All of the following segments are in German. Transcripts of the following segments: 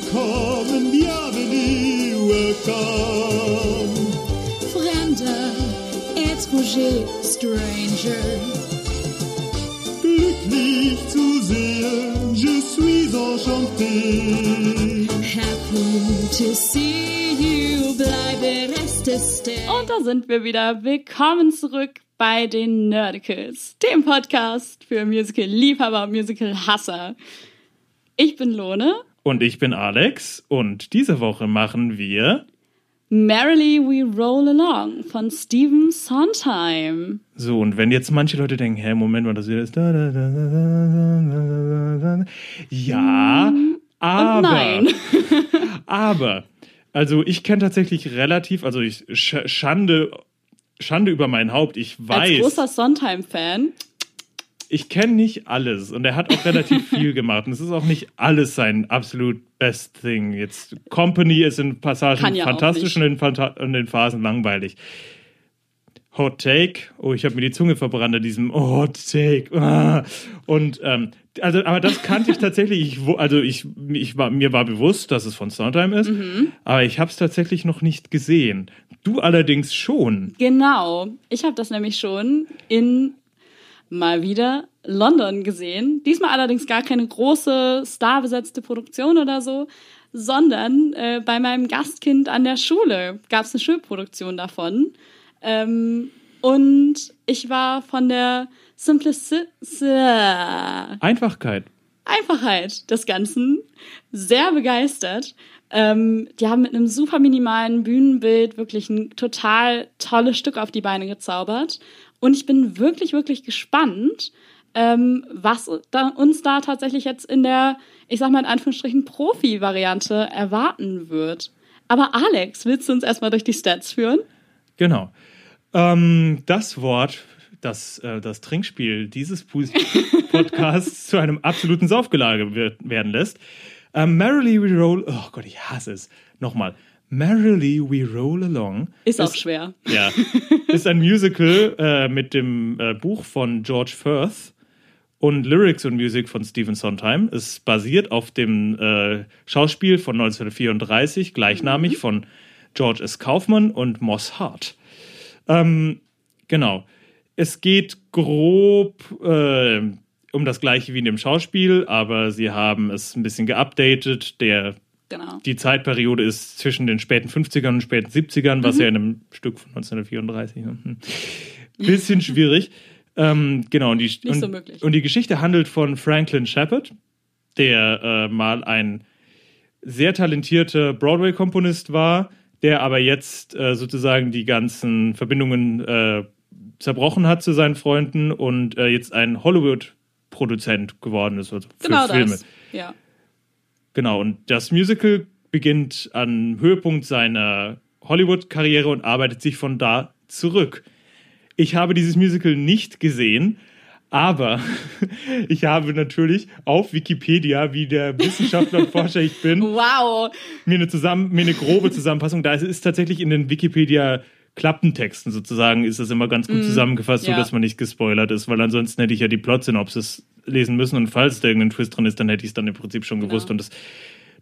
Willkommen, bienvenue, welcome. Fremder, étranger, stranger. Glücklich zu sehen, je suis enchanté. Happy to see you, bleibe reste stay. Und da sind wir wieder. Willkommen zurück bei den Nerdicals, dem Podcast für Musical-Liebhaber und Musical-Hasser. Ich bin Lone. Und ich bin Alex und diese Woche machen wir. Merrily We Roll Along von Stephen Sondheim. So, und wenn jetzt manche Leute denken, hä, Moment mal, das wieder ist. Da, da, da, da, da, da, da. Ja, aber. nein. aber. Also, ich kenne tatsächlich relativ, also ich Sch Schande, Schande über mein Haupt. Ich Als weiß. großer Sondheim-Fan. Ich kenne nicht alles und er hat auch relativ viel gemacht und es ist auch nicht alles sein absolut best thing. Jetzt Company ist in Passagen ja fantastisch und in, Phanta und in Phasen langweilig. Hot Take, oh, ich habe mir die Zunge verbrannt an diesem Hot Take. Ah. Und ähm, also, aber das kannte ich tatsächlich. Ich, also ich, ich war, mir war bewusst, dass es von Sondheim ist, Mhm. aber ich habe es tatsächlich noch nicht gesehen. Du allerdings schon. Genau. Ich habe das nämlich schon in mal wieder London gesehen. Diesmal allerdings gar keine große starbesetzte Produktion oder so, sondern äh, bei meinem Gastkind an der Schule gab es eine Schulproduktion davon. Ähm, und ich war von der Simplicity Einfachkeit. Einfachheit des Ganzen sehr begeistert. Ähm, die haben mit einem super minimalen Bühnenbild wirklich ein total tolles Stück auf die Beine gezaubert. Und ich bin wirklich, wirklich gespannt, ähm, was da, uns da tatsächlich jetzt in der, ich sag mal in Anführungsstrichen, Profi-Variante erwarten wird. Aber Alex, willst du uns erstmal durch die Stats führen? Genau. Ähm, das Wort, das äh, das Trinkspiel dieses Podcasts zu einem absoluten Saufgelage wird, werden lässt. Ähm, Merrily We Roll. Oh Gott, ich hasse es. Nochmal. Merrily We Roll Along. Ist auch schwer. Ja. ist ein Musical äh, mit dem äh, Buch von George Firth und Lyrics und Music von Stephen Sondheim. Es basiert auf dem äh, Schauspiel von 1934, gleichnamig von George S. Kaufman und Moss Hart. Ähm, genau. Es geht grob äh, um das gleiche wie in dem Schauspiel, aber sie haben es ein bisschen geupdatet. Der Genau. die Zeitperiode ist zwischen den späten 50ern und späten 70ern, was ja in einem Stück von 1934 ne? Hm. bisschen schwierig. Ähm, genau, und die, Nicht und, so möglich. und die Geschichte handelt von Franklin Shepard, der äh, mal ein sehr talentierter Broadway-Komponist war, der aber jetzt äh, sozusagen die ganzen Verbindungen äh, zerbrochen hat zu seinen Freunden und äh, jetzt ein Hollywood-Produzent geworden ist, also für Genau Filme. das. Ja. Genau, und das Musical beginnt am Höhepunkt seiner Hollywood-Karriere und arbeitet sich von da zurück. Ich habe dieses Musical nicht gesehen, aber ich habe natürlich auf Wikipedia, wie der Wissenschaftler und Forscher ich bin, Wow. mir eine, zusammen, mir eine grobe Zusammenfassung. Da ist es tatsächlich in den Wikipedia Klappentexten sozusagen ist das immer ganz gut zusammengefasst, so Mhm. ja. dass man nicht gespoilert ist, weil ansonsten hätte ich ja die Plot-Synopsis lesen müssen und falls da irgendein Twist drin ist, dann hätte ich es dann im Prinzip schon gewusst Genau. und das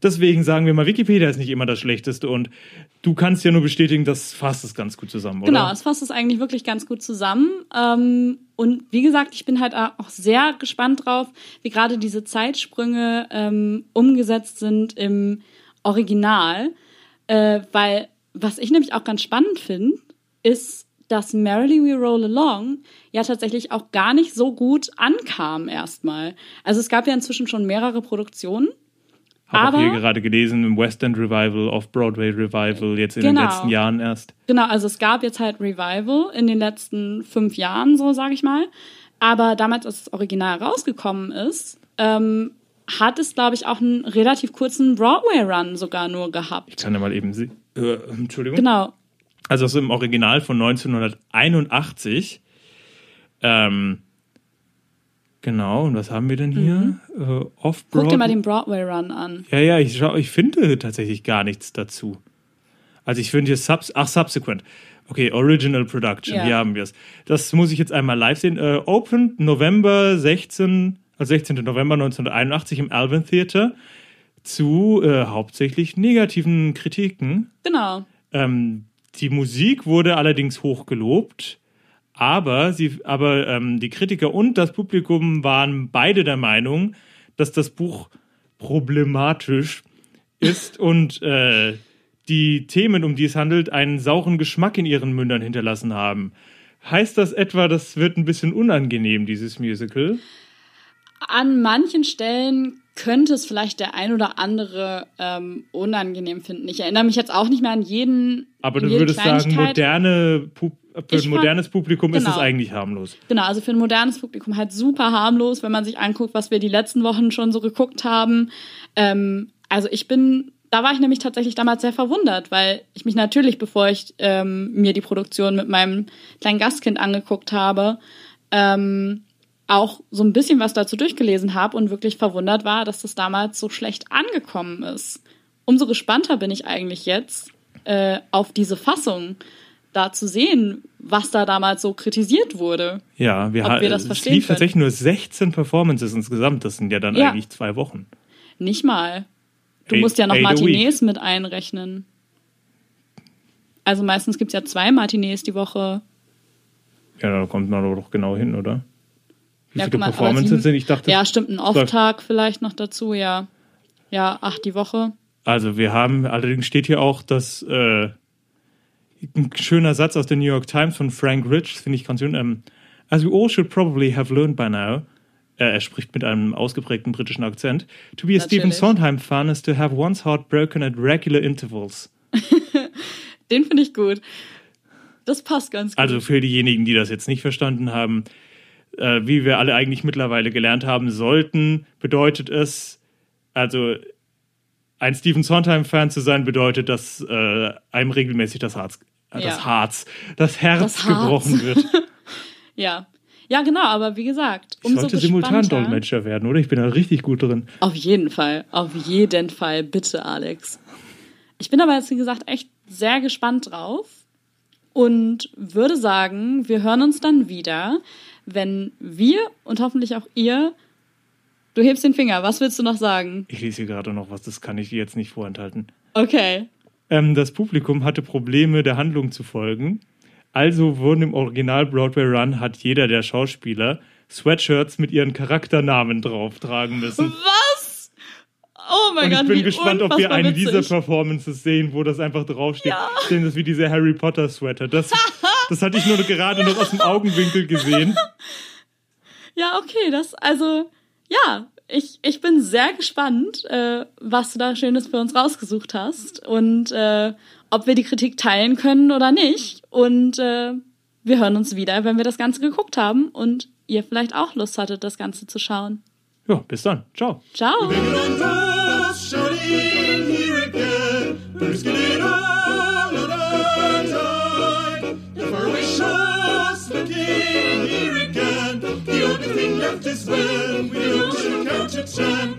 Deswegen sagen wir mal, Wikipedia ist nicht immer das Schlechteste und du kannst ja nur bestätigen, das fasst es ganz gut zusammen, oder? Genau, es fasst es eigentlich wirklich ganz gut zusammen. Ähm, und wie gesagt, ich bin halt auch sehr gespannt drauf, wie gerade diese Zeitsprünge ähm, umgesetzt sind im Original. Äh, weil was ich nämlich auch ganz spannend finde, ist, dass Merrily We Roll Along ja tatsächlich auch gar nicht so gut ankam erstmal. Also es gab ja inzwischen schon mehrere Produktionen. Habe auch hier gerade gelesen, im West End Revival, Off-Broadway Revival, jetzt in den Genau. letzten Jahren erst. Genau, also es gab jetzt halt Revival in den letzten fünf Jahren, so sage ich mal. Aber damals, als das Original rausgekommen ist, ähm, hat es, glaube ich, auch einen relativ kurzen Broadway-Run sogar nur gehabt. Ich kann ja mal eben sehen. Äh, Entschuldigung. Genau. Also so im Original von 1981. Ähm, genau, und was haben wir denn hier? Äh, Guck Off-Broadway. dir mal den Broadway-Run an. Ja, ja, ich, schau, ich finde tatsächlich gar nichts dazu. Also ich finde hier Subs ach, Subsequent. Okay, Original Production, Ja. hier haben wir es. Das muss ich jetzt einmal live sehen. Äh, opened November 16, also 16. November 1981 im Alvin Theater. zu äh, hauptsächlich negativen Kritiken. Genau. Ähm, die Musik wurde allerdings hoch gelobt, aber, sie, aber ähm, die Kritiker und das Publikum waren beide der Meinung, dass das Buch problematisch ist und äh, die Themen, um die es handelt, einen sauren Geschmack in ihren Mündern hinterlassen haben. Heißt das etwa, das wird ein bisschen unangenehm, dieses Musical? An manchen Stellen könnte es vielleicht der ein oder andere ähm, unangenehm finden. Ich erinnere mich jetzt auch nicht mehr an jeden. Aber du würdest sagen, moderne, Pu- für ein modernes Publikum ist es genau. eigentlich harmlos. Genau, also für ein modernes Publikum halt super harmlos, wenn man sich anguckt, was wir die letzten Wochen schon so geguckt haben. Ähm, also ich bin, da war ich nämlich tatsächlich damals sehr verwundert, weil ich mich natürlich, bevor ich ähm, mir die Produktion mit meinem kleinen Gastkind angeguckt habe, ähm, auch so ein bisschen was dazu durchgelesen habe und wirklich verwundert war, dass das damals so schlecht angekommen ist. Umso gespannter bin ich eigentlich jetzt äh, auf diese Fassung, da zu sehen, was da damals so kritisiert wurde. Ja, wir, Ob ha- wir das es verstehen lief können. tatsächlich nur 16 Performances insgesamt. Das sind ja dann Ja. eigentlich zwei Wochen. Nicht mal. Du Eight- musst ja noch. Matinees mit einrechnen. Also meistens gibt's ja zwei Matinees die Woche. Ja, da kommt man doch genau hin, oder? Wie Ja, viele mal, Performances sind? Ich dachte, Ja, stimmt, ein Off-Tag vielleicht noch dazu, ja. Ja, acht die Woche. Also wir haben, allerdings steht hier auch, dass äh, ein schöner Satz aus der New York Times von Frank Rich, finde ich ganz schön. Ähm, As we all should probably have learned by now, äh, er spricht mit einem ausgeprägten britischen Akzent, to be a Stephen Natürlich. Sondheim fan is to have one's heart broken at regular intervals. Den finde ich gut. Das passt ganz gut. Also für diejenigen, die das jetzt nicht verstanden haben, äh, wie wir alle eigentlich mittlerweile gelernt haben sollten, bedeutet es, also ein Stephen Sondheim-Fan zu sein, bedeutet, dass äh, einem regelmäßig das Herz, äh, das Ja. Herz, das Herz Das Harz. gebrochen wird. ja. Ja, genau, aber wie gesagt, Ich umso sollte gespannter. Simultandolmetscher werden, oder? Ich bin da richtig gut drin. Auf jeden Fall, auf jeden Fall, bitte, Alex. Ich bin aber jetzt, wie gesagt, echt sehr gespannt drauf und würde sagen, wir hören uns dann wieder, wenn wir und hoffentlich auch ihr. Du hebst den Finger, was willst du noch sagen? Ich lese hier gerade noch was, das kann ich dir jetzt nicht vorenthalten. Okay. Ähm, das Publikum hatte Probleme, der Handlung zu folgen. Also wurden im Original Broadway Run hat jeder der Schauspieler Sweatshirts mit ihren Charakternamen drauf tragen müssen. Was? Oh mein Und ich Gott, bin gespannt, ob wir eine dieser witzig. Performances sehen, wo das einfach draufsteht. Ja. Sehen das wie diese Harry Potter Sweater. Das, das hatte ich nur gerade noch aus dem Augenwinkel gesehen. Ja, okay, das, also, ja, ich, ich bin sehr gespannt, äh, was du da Schönes für uns rausgesucht hast und äh, ob wir die Kritik teilen können oder nicht. Und äh, wir hören uns wieder, wenn wir das Ganze geguckt haben und ihr vielleicht auch Lust hattet, das Ganze zu schauen. Ja, bis dann. Ciao. Ciao!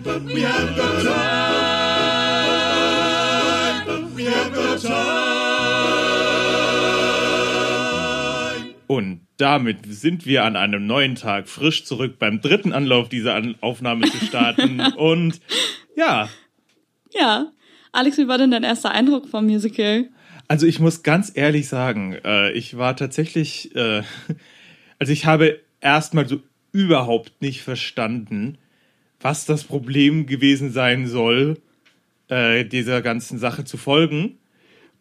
Ten. We have got time. We have got time. Und damit sind wir an einem neuen Tag frisch zurück beim dritten Anlauf dieser Aufnahme zu starten. Und ja, Ja, Alex, wie war denn dein erster Eindruck vom Musical? Also ich muss ganz ehrlich sagen, äh, ich war tatsächlich, äh, also ich habe erstmal so überhaupt nicht verstanden, was das Problem gewesen sein soll, äh, dieser ganzen Sache zu folgen.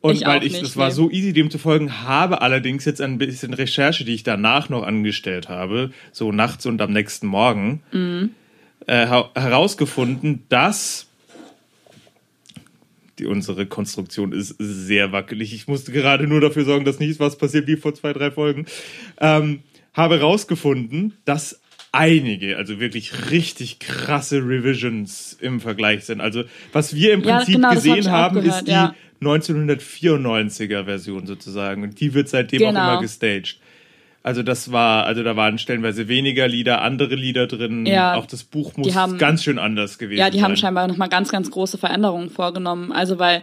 Und Ich weil ich, nicht, es war nee. so easy, dem zu folgen, habe allerdings jetzt ein bisschen Recherche, die ich danach noch angestellt habe, so nachts und am nächsten Morgen, Mhm. äh, herausgefunden, dass die, unsere Konstruktion ist sehr wackelig. Ich musste gerade nur dafür sorgen, dass nichts was passiert wie vor zwei, drei Folgen. Ähm, habe herausgefunden, dass einige, also wirklich richtig krasse Revisions im Vergleich sind. Also was wir im Ja, Prinzip genau, das hab gesehen auch haben, gehört, ist die ja. 1994er Version sozusagen. Und die wird seitdem auch Genau. immer gestaged. Also das war, also da waren stellenweise weniger Lieder, andere Lieder drin. Ja, auch das Buch muss haben- ganz schön anders gewesen Ja, die sein. haben scheinbar nochmal ganz, ganz große Veränderungen vorgenommen. Also weil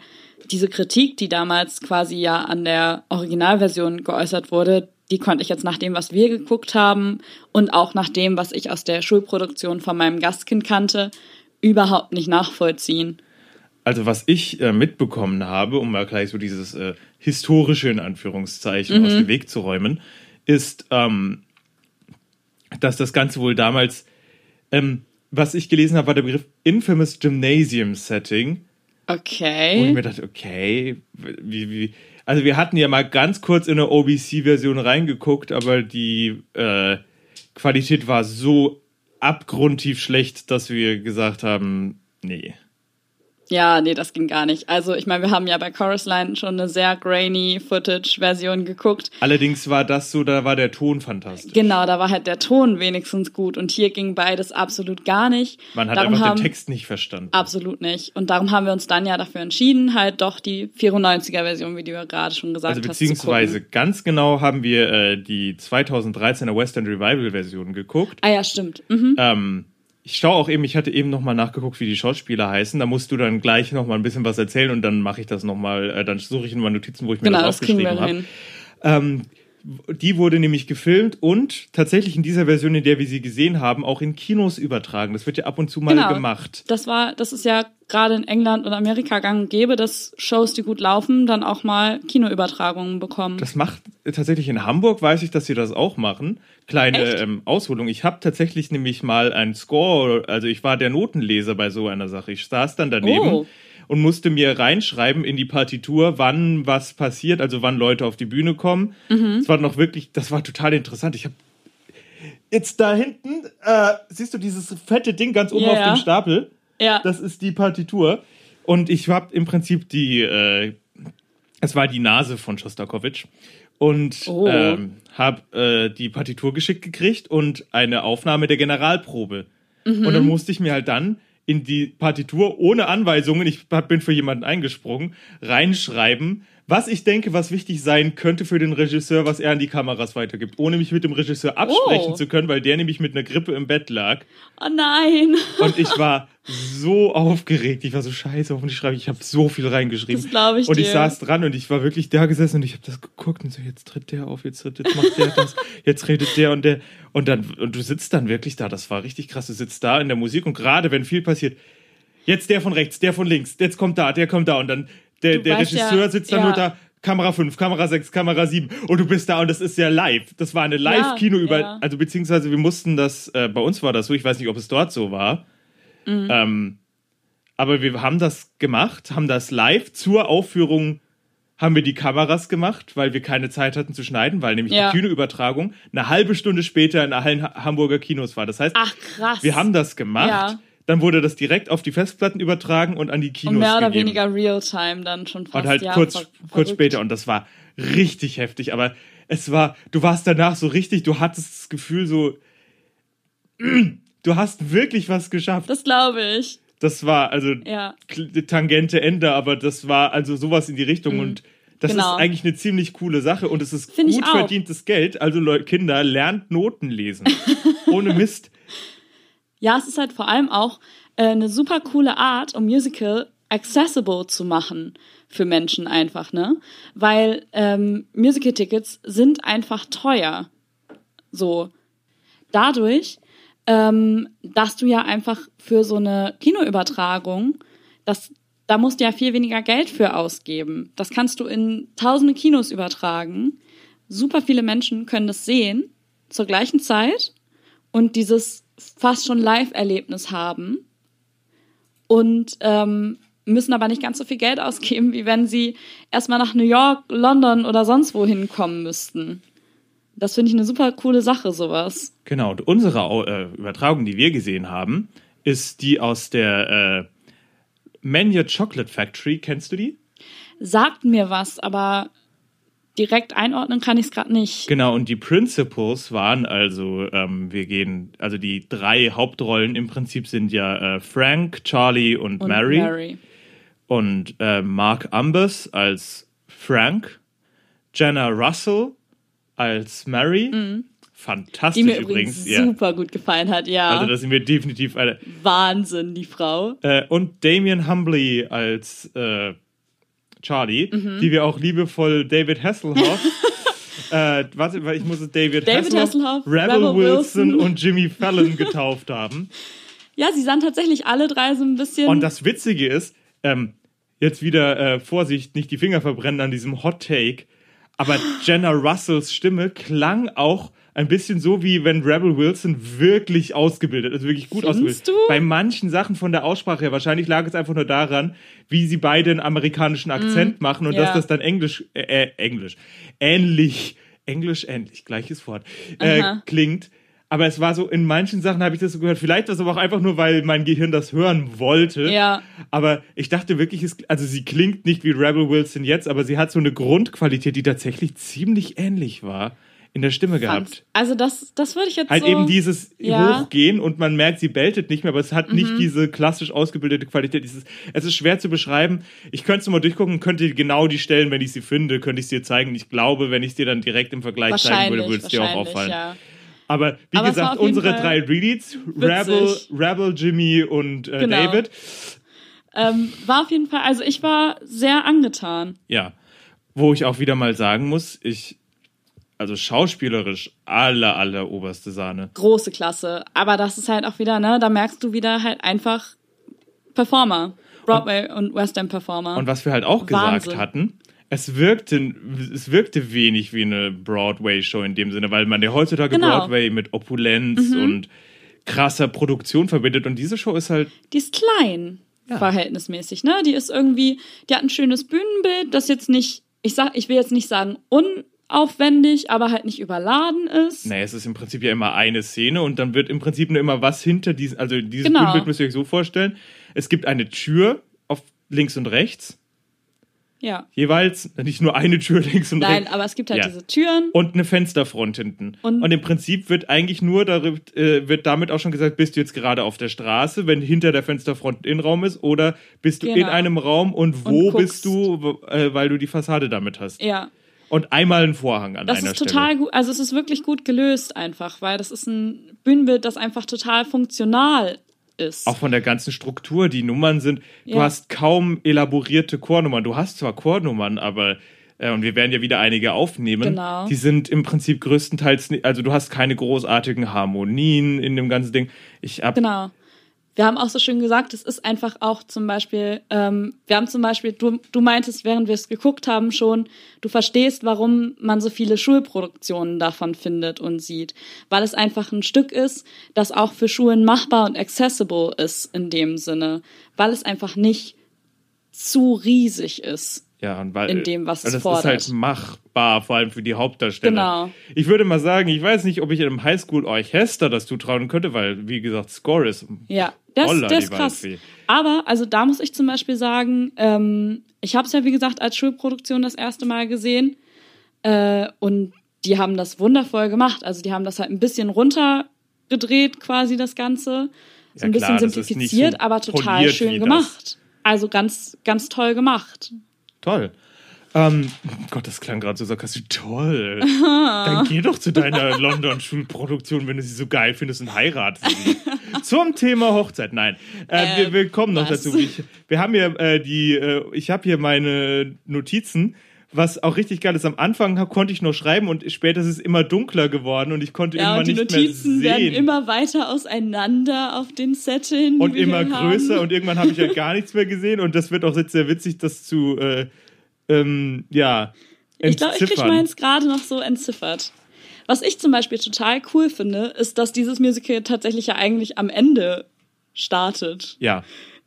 diese Kritik, die damals quasi ja an der Originalversion geäußert wurde, die konnte ich jetzt nach dem, was wir geguckt haben und auch nach dem, was ich aus der Schulproduktion von meinem Gastkind kannte, überhaupt nicht nachvollziehen. also was ich äh, mitbekommen habe, um mal gleich so dieses äh, historische in Anführungszeichen aus dem Weg zu räumen, ist, ähm, dass das Ganze wohl damals, ähm, was ich gelesen habe, war der Begriff Infamous Gymnasium Setting. Wo ich Okay. mir dachte, okay, wie, wie. Also wir hatten ja mal ganz kurz in eine OBC-Version reingeguckt, aber die äh, Qualität war so abgrundtief schlecht, dass wir gesagt haben, nee. Ja, nee, das ging gar nicht. Also, ich meine, wir haben ja bei Chorus Line schon eine sehr grainy Footage-Version geguckt. Allerdings war das so, da war der Ton fantastisch. Genau, da war halt der Ton wenigstens gut und hier ging beides absolut gar nicht. Man hat Darum einfach haben, den Text nicht verstanden. Absolut nicht. Und darum haben wir uns dann ja dafür entschieden, halt doch die 94er-Version, wie du ja gerade schon gesagt Also hast, zu beziehungsweise ganz genau haben wir äh, die 2013er Western Revival Version geguckt. Ah ja, stimmt. Mhm. Ähm, ich schaue auch eben, ich hatte eben nochmal nachgeguckt, wie die Schauspieler heißen. Da musst du dann gleich nochmal ein bisschen was erzählen und dann mache ich das nochmal, äh, dann suche ich nochmal Notizen, wo ich mir Genau, das aufgeschrieben wir habe. Ähm, die wurde nämlich gefilmt und tatsächlich in dieser Version, in der wir sie gesehen haben, auch in Kinos übertragen. Das wird ja ab und zu mal Genau. gemacht. Das war, das ist ja gerade in England und Amerika gang und gäbe, dass Shows, die gut laufen, dann auch mal Kinoübertragungen bekommen. Das macht tatsächlich in Hamburg, weiß ich, dass sie das auch machen. Kleine ähm, Ausholung. Ich habe tatsächlich nämlich mal einen Score, also ich war der Notenleser bei so einer Sache. Ich saß dann daneben Oh. Und musste mir reinschreiben in die Partitur, wann was passiert, also wann Leute auf die Bühne kommen. Mhm. Das war noch wirklich, das war total interessant. Ich habe jetzt da hinten, äh, siehst du dieses fette Ding ganz oben Ja, auf dem Stapel? ja. Das ist die Partitur. Und ich habe im Prinzip die, äh, es war die Nase von Schostakowitsch. Und Oh. ähm, habe äh, die Partitur geschickt gekriegt und eine Aufnahme der Generalprobe. Und dann musste ich mir halt dann in die Partitur ohne Anweisungen, ich bin für jemanden eingesprungen, reinschreiben, was ich denke, was wichtig sein könnte für den Regisseur, was er an die Kameras weitergibt, ohne mich mit dem Regisseur absprechen Oh. zu können, weil der nämlich mit einer Grippe im Bett lag. oh nein. Und ich war so aufgeregt. Ich war so scheiße, hoffentlich schreibe ich. Ich habe so viel reingeschrieben. Das glaub ich Und ich dir. saß dran und ich war wirklich da gesessen und ich habe das geguckt und so, jetzt tritt der auf, jetzt tritt, jetzt macht der das, jetzt redet der und der. Und dann, und du sitzt dann wirklich da. Das war richtig krass. Du sitzt da in der Musik und gerade wenn viel passiert, jetzt der von rechts, der von links, jetzt kommt da, der kommt da und dann der, der weißt ja, Regisseur sitzt dann ja. nur da. Kamera 5, Kamera 6, Kamera 7 und du bist da und das ist ja live. Das war eine Live-Kino über, ja. also beziehungsweise wir mussten das, äh, bei uns war das so, ich weiß nicht, ob es dort so war. Mhm. Ähm, aber wir haben das gemacht, haben das live zur Aufführung, haben wir die Kameras gemacht, weil wir keine Zeit hatten zu schneiden, weil nämlich Ja. die Kinoübertragung eine halbe Stunde später in allen Ha- Hamburger Kinos war. Das heißt, Ach krass. wir haben das gemacht, Ja. Dann wurde das direkt auf die Festplatten übertragen und an die Kinos und mehr oder gegeben. weniger Realtime dann schon fast. Und halt ja, kurz, kurz später. Und das war richtig heftig. Aber es war, du warst danach so richtig, du hattest das Gefühl so, du hast wirklich was geschafft. Das glaube ich. Das war also Ja. Tangente Ende, aber das war also sowas in die Richtung. Und das Genau. ist eigentlich eine ziemlich coole Sache. Und es ist Find gut verdientes Geld. Also Leute, Kinder, lernt Noten lesen. Ohne Mist. Ja, es ist halt vor allem auch äh, eine super coole Art, um Musical accessible zu machen für Menschen einfach, ne? Weil ähm, Musical-Tickets sind einfach teuer. So. Dadurch, ähm, dass du ja einfach für so eine Kinoübertragung, das, da musst du ja viel weniger Geld für ausgeben. Das kannst du in tausende Kinos übertragen. Super viele Menschen können das sehen zur gleichen Zeit und dieses fast schon Live-Erlebnis haben und ähm, müssen aber nicht ganz so viel Geld ausgeben, wie wenn sie erstmal nach New York, London oder sonst wohin kommen müssten. Das finde ich eine super coole Sache, sowas. Genau, und unsere äh, Übertragung, die wir gesehen haben, ist die aus der äh, Mania Chocolate Factory. Kennst du die? Sagt mir was, aber direkt einordnen kann ich es gerade nicht. Genau, und die Principals waren also, ähm, wir gehen, also die drei Hauptrollen im Prinzip sind ja äh, Frank, Charlie und, Und Mary. Mary. Und äh, Mark Ambers als Frank, Jenna Russell als Mary. Fantastisch Mhm. Die mir übrigens ja. super gut gefallen hat, ja. Also da sind wir definitiv eine. Wahnsinn, die Frau. Äh, und Damien Humbley als äh, Charlie, Mhm. die wir auch liebevoll David Hasselhoff. äh, warte, weil ich muss es David, David Hasselhoff, Rebel, Rebel Wilson, Wilson. und Jimmy Fallon getauft haben. Ja, sie sahen tatsächlich alle drei so ein bisschen. Und das Witzige ist, ähm, jetzt wieder äh, Vorsicht, nicht die Finger verbrennen an diesem Hot Take, aber Jenna Russells Stimme klang auch ein bisschen so, wie wenn Rebel Wilson wirklich ausgebildet, also wirklich gut Findest ausgebildet. du? Bei manchen Sachen von der Aussprache her, wahrscheinlich lag es einfach nur daran, wie sie beide einen amerikanischen Akzent machen und Mhm. ja. dass das dann Englisch, äh, äh, Englisch, ähnlich, Englisch ähnlich, gleiches Wort, äh, klingt. Aber es war so, in manchen Sachen habe ich das so gehört. Vielleicht war es aber auch einfach nur, weil mein Gehirn das hören wollte. Ja. Aber ich dachte wirklich, es, also sie klingt nicht wie Rebel Wilson jetzt, aber sie hat so eine Grundqualität, die tatsächlich ziemlich ähnlich war in der Stimme gehabt. Also das, das würde ich jetzt Halt so... eben dieses Ja. Mhm. Hochgehen und man merkt, sie beltet nicht mehr, aber es hat nicht diese klassisch ausgebildete Qualität. Dieses, es ist schwer zu beschreiben. Ich könnte es mal durchgucken, könnte genau die Stellen, wenn ich sie finde, könnte ich es dir zeigen. Ich glaube, wenn ich es dir dann direkt im Vergleich zeigen würde, würde es dir auch auffallen. ja. Aber wie Aber gesagt, unsere Fall drei Releads, Rebel, Rebel, Jimmy und äh, Genau. David. Ähm, war auf jeden Fall, also ich war sehr angetan. Ja. Wo ich auch wieder mal sagen muss, ich, also schauspielerisch, aller, aller oberste Sahne. Große Klasse. Aber das ist halt auch wieder, ne, da merkst du wieder halt einfach Performer. Broadway und, West End Performer. Und was wir halt auch gesagt Wahnsinn. hatten, es wirkte, es wirkte wenig wie eine Broadway-Show in dem Sinne, weil man ja heutzutage Genau. Broadway mit Opulenz und krasser Produktion verbindet. Und diese Show ist halt, Die ist klein, verhältnismäßig, ne? Die ist irgendwie, die hat ein schönes Bühnenbild, das jetzt nicht, ich sag, ich will jetzt nicht sagen unaufwendig, aber halt nicht überladen ist. naja, es ist im Prinzip ja immer eine Szene und dann wird im Prinzip nur immer was hinter diesen, also dieses Genau. Bühnenbild müsst ihr euch so vorstellen. Es gibt eine Tür auf links und rechts, Ja. jeweils, nicht nur eine Tür links und Nein, rechts. aber es gibt halt Ja. diese Türen. Und eine Fensterfront hinten. Und, Und- im Prinzip wird eigentlich nur darüber, äh, wird damit auch schon gesagt, bist du jetzt gerade auf der Straße, wenn hinter der Fensterfront Innenraum ist, oder bist du in Genau. einem Raum und wo Und bist du, äh, weil du die Fassade damit hast. Ja. Und einmal ein Vorhang an Das einer ist total Stelle. gut, also es ist wirklich gut gelöst einfach, weil das ist ein Bühnenbild, das einfach total funktional ist. Auch von der ganzen Struktur, die Nummern sind, du Ja. hast kaum elaborierte Chornummern. Du hast zwar Chornummern, aber äh, und wir werden ja wieder einige aufnehmen. Genau. Die sind im Prinzip größtenteils, also du hast keine großartigen Harmonien in dem ganzen Ding. Ich hab Genau. Wir haben auch so schön gesagt, es ist einfach auch zum Beispiel, ähm, wir haben zum Beispiel, du, du meintest, während wir es geguckt haben schon, du verstehst, warum man so viele Schulproduktionen davon findet und sieht. Weil es einfach ein Stück ist, das auch für Schulen machbar und accessible ist in dem Sinne. Weil es einfach nicht zu riesig ist. Ja, und weil, in dem, was es und das fordert. ist halt machbar, vor allem für die Hauptdarsteller. Genau. Ich würde mal sagen, ich weiß nicht, ob ich einem Highschool-Orchester das zutrauen könnte, weil, wie gesagt, Score ist. Ja, der Holla, die ist krass. Aber, also da muss ich zum Beispiel sagen, ähm, ich habe es ja, wie gesagt, als Schulproduktion das erste Mal gesehen. Äh, und die haben das wundervoll gemacht. Also die haben das halt ein bisschen runtergedreht, quasi das Ganze. So Ja, ein bisschen das simplifiziert, so aber total schön das. gemacht. Also ganz, ganz toll gemacht. Toll. Ähm, Gott, das klang gerade so sarkastisch. Toll. Dann geh doch zu deiner London-Schulproduktion, wenn du sie so geil findest und heirate sie. Zum Thema Hochzeit. Nein, äh, Ähm, wir, wir kommen noch was? dazu. Ich, wir haben hier äh, die, äh, ich habe hier meine Notizen. Was auch richtig geil ist, am Anfang konnte ich noch schreiben und später ist es immer dunkler geworden und ich konnte Ja, irgendwann die nicht Notizen mehr sehen. werden immer weiter auseinander auf den Zetteln. die und immer größer haben. und irgendwann habe ich halt gar nichts mehr gesehen und das wird auch jetzt sehr witzig, das zu äh, ähm, ja Ich glaube, ich krieg entziffern. meins gerade noch so entziffert. Was ich zum Beispiel total cool finde, ist, dass dieses Musical tatsächlich ja eigentlich am Ende startet. Ja,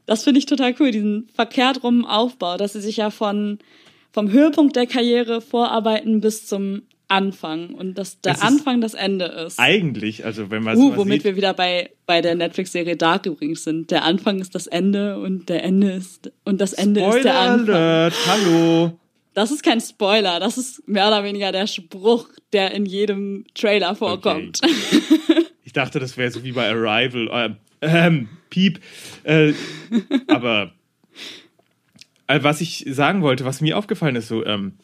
Das finde ich total cool, diesen verkehrt rum Aufbau, dass sie sich ja von, vom Höhepunkt der Karriere vorarbeiten bis zum Anfang und dass der Es Anfang das Ende ist. eigentlich, also wenn man Uh, mal womit sieht, wir wieder bei, bei der Netflix-Serie Dark übrigens sind. Der Anfang ist das Ende und der Ende ist und das Ende ist der Spoiler Anfang. Alert, hallo. Das ist kein Spoiler, das ist mehr oder weniger der Spruch, der in jedem Trailer vorkommt. Ich dachte, das wäre so wie bei Arrival, äh, ähm, Piep. Äh, aber äh, was ich sagen wollte, was mir aufgefallen ist, so, ähm,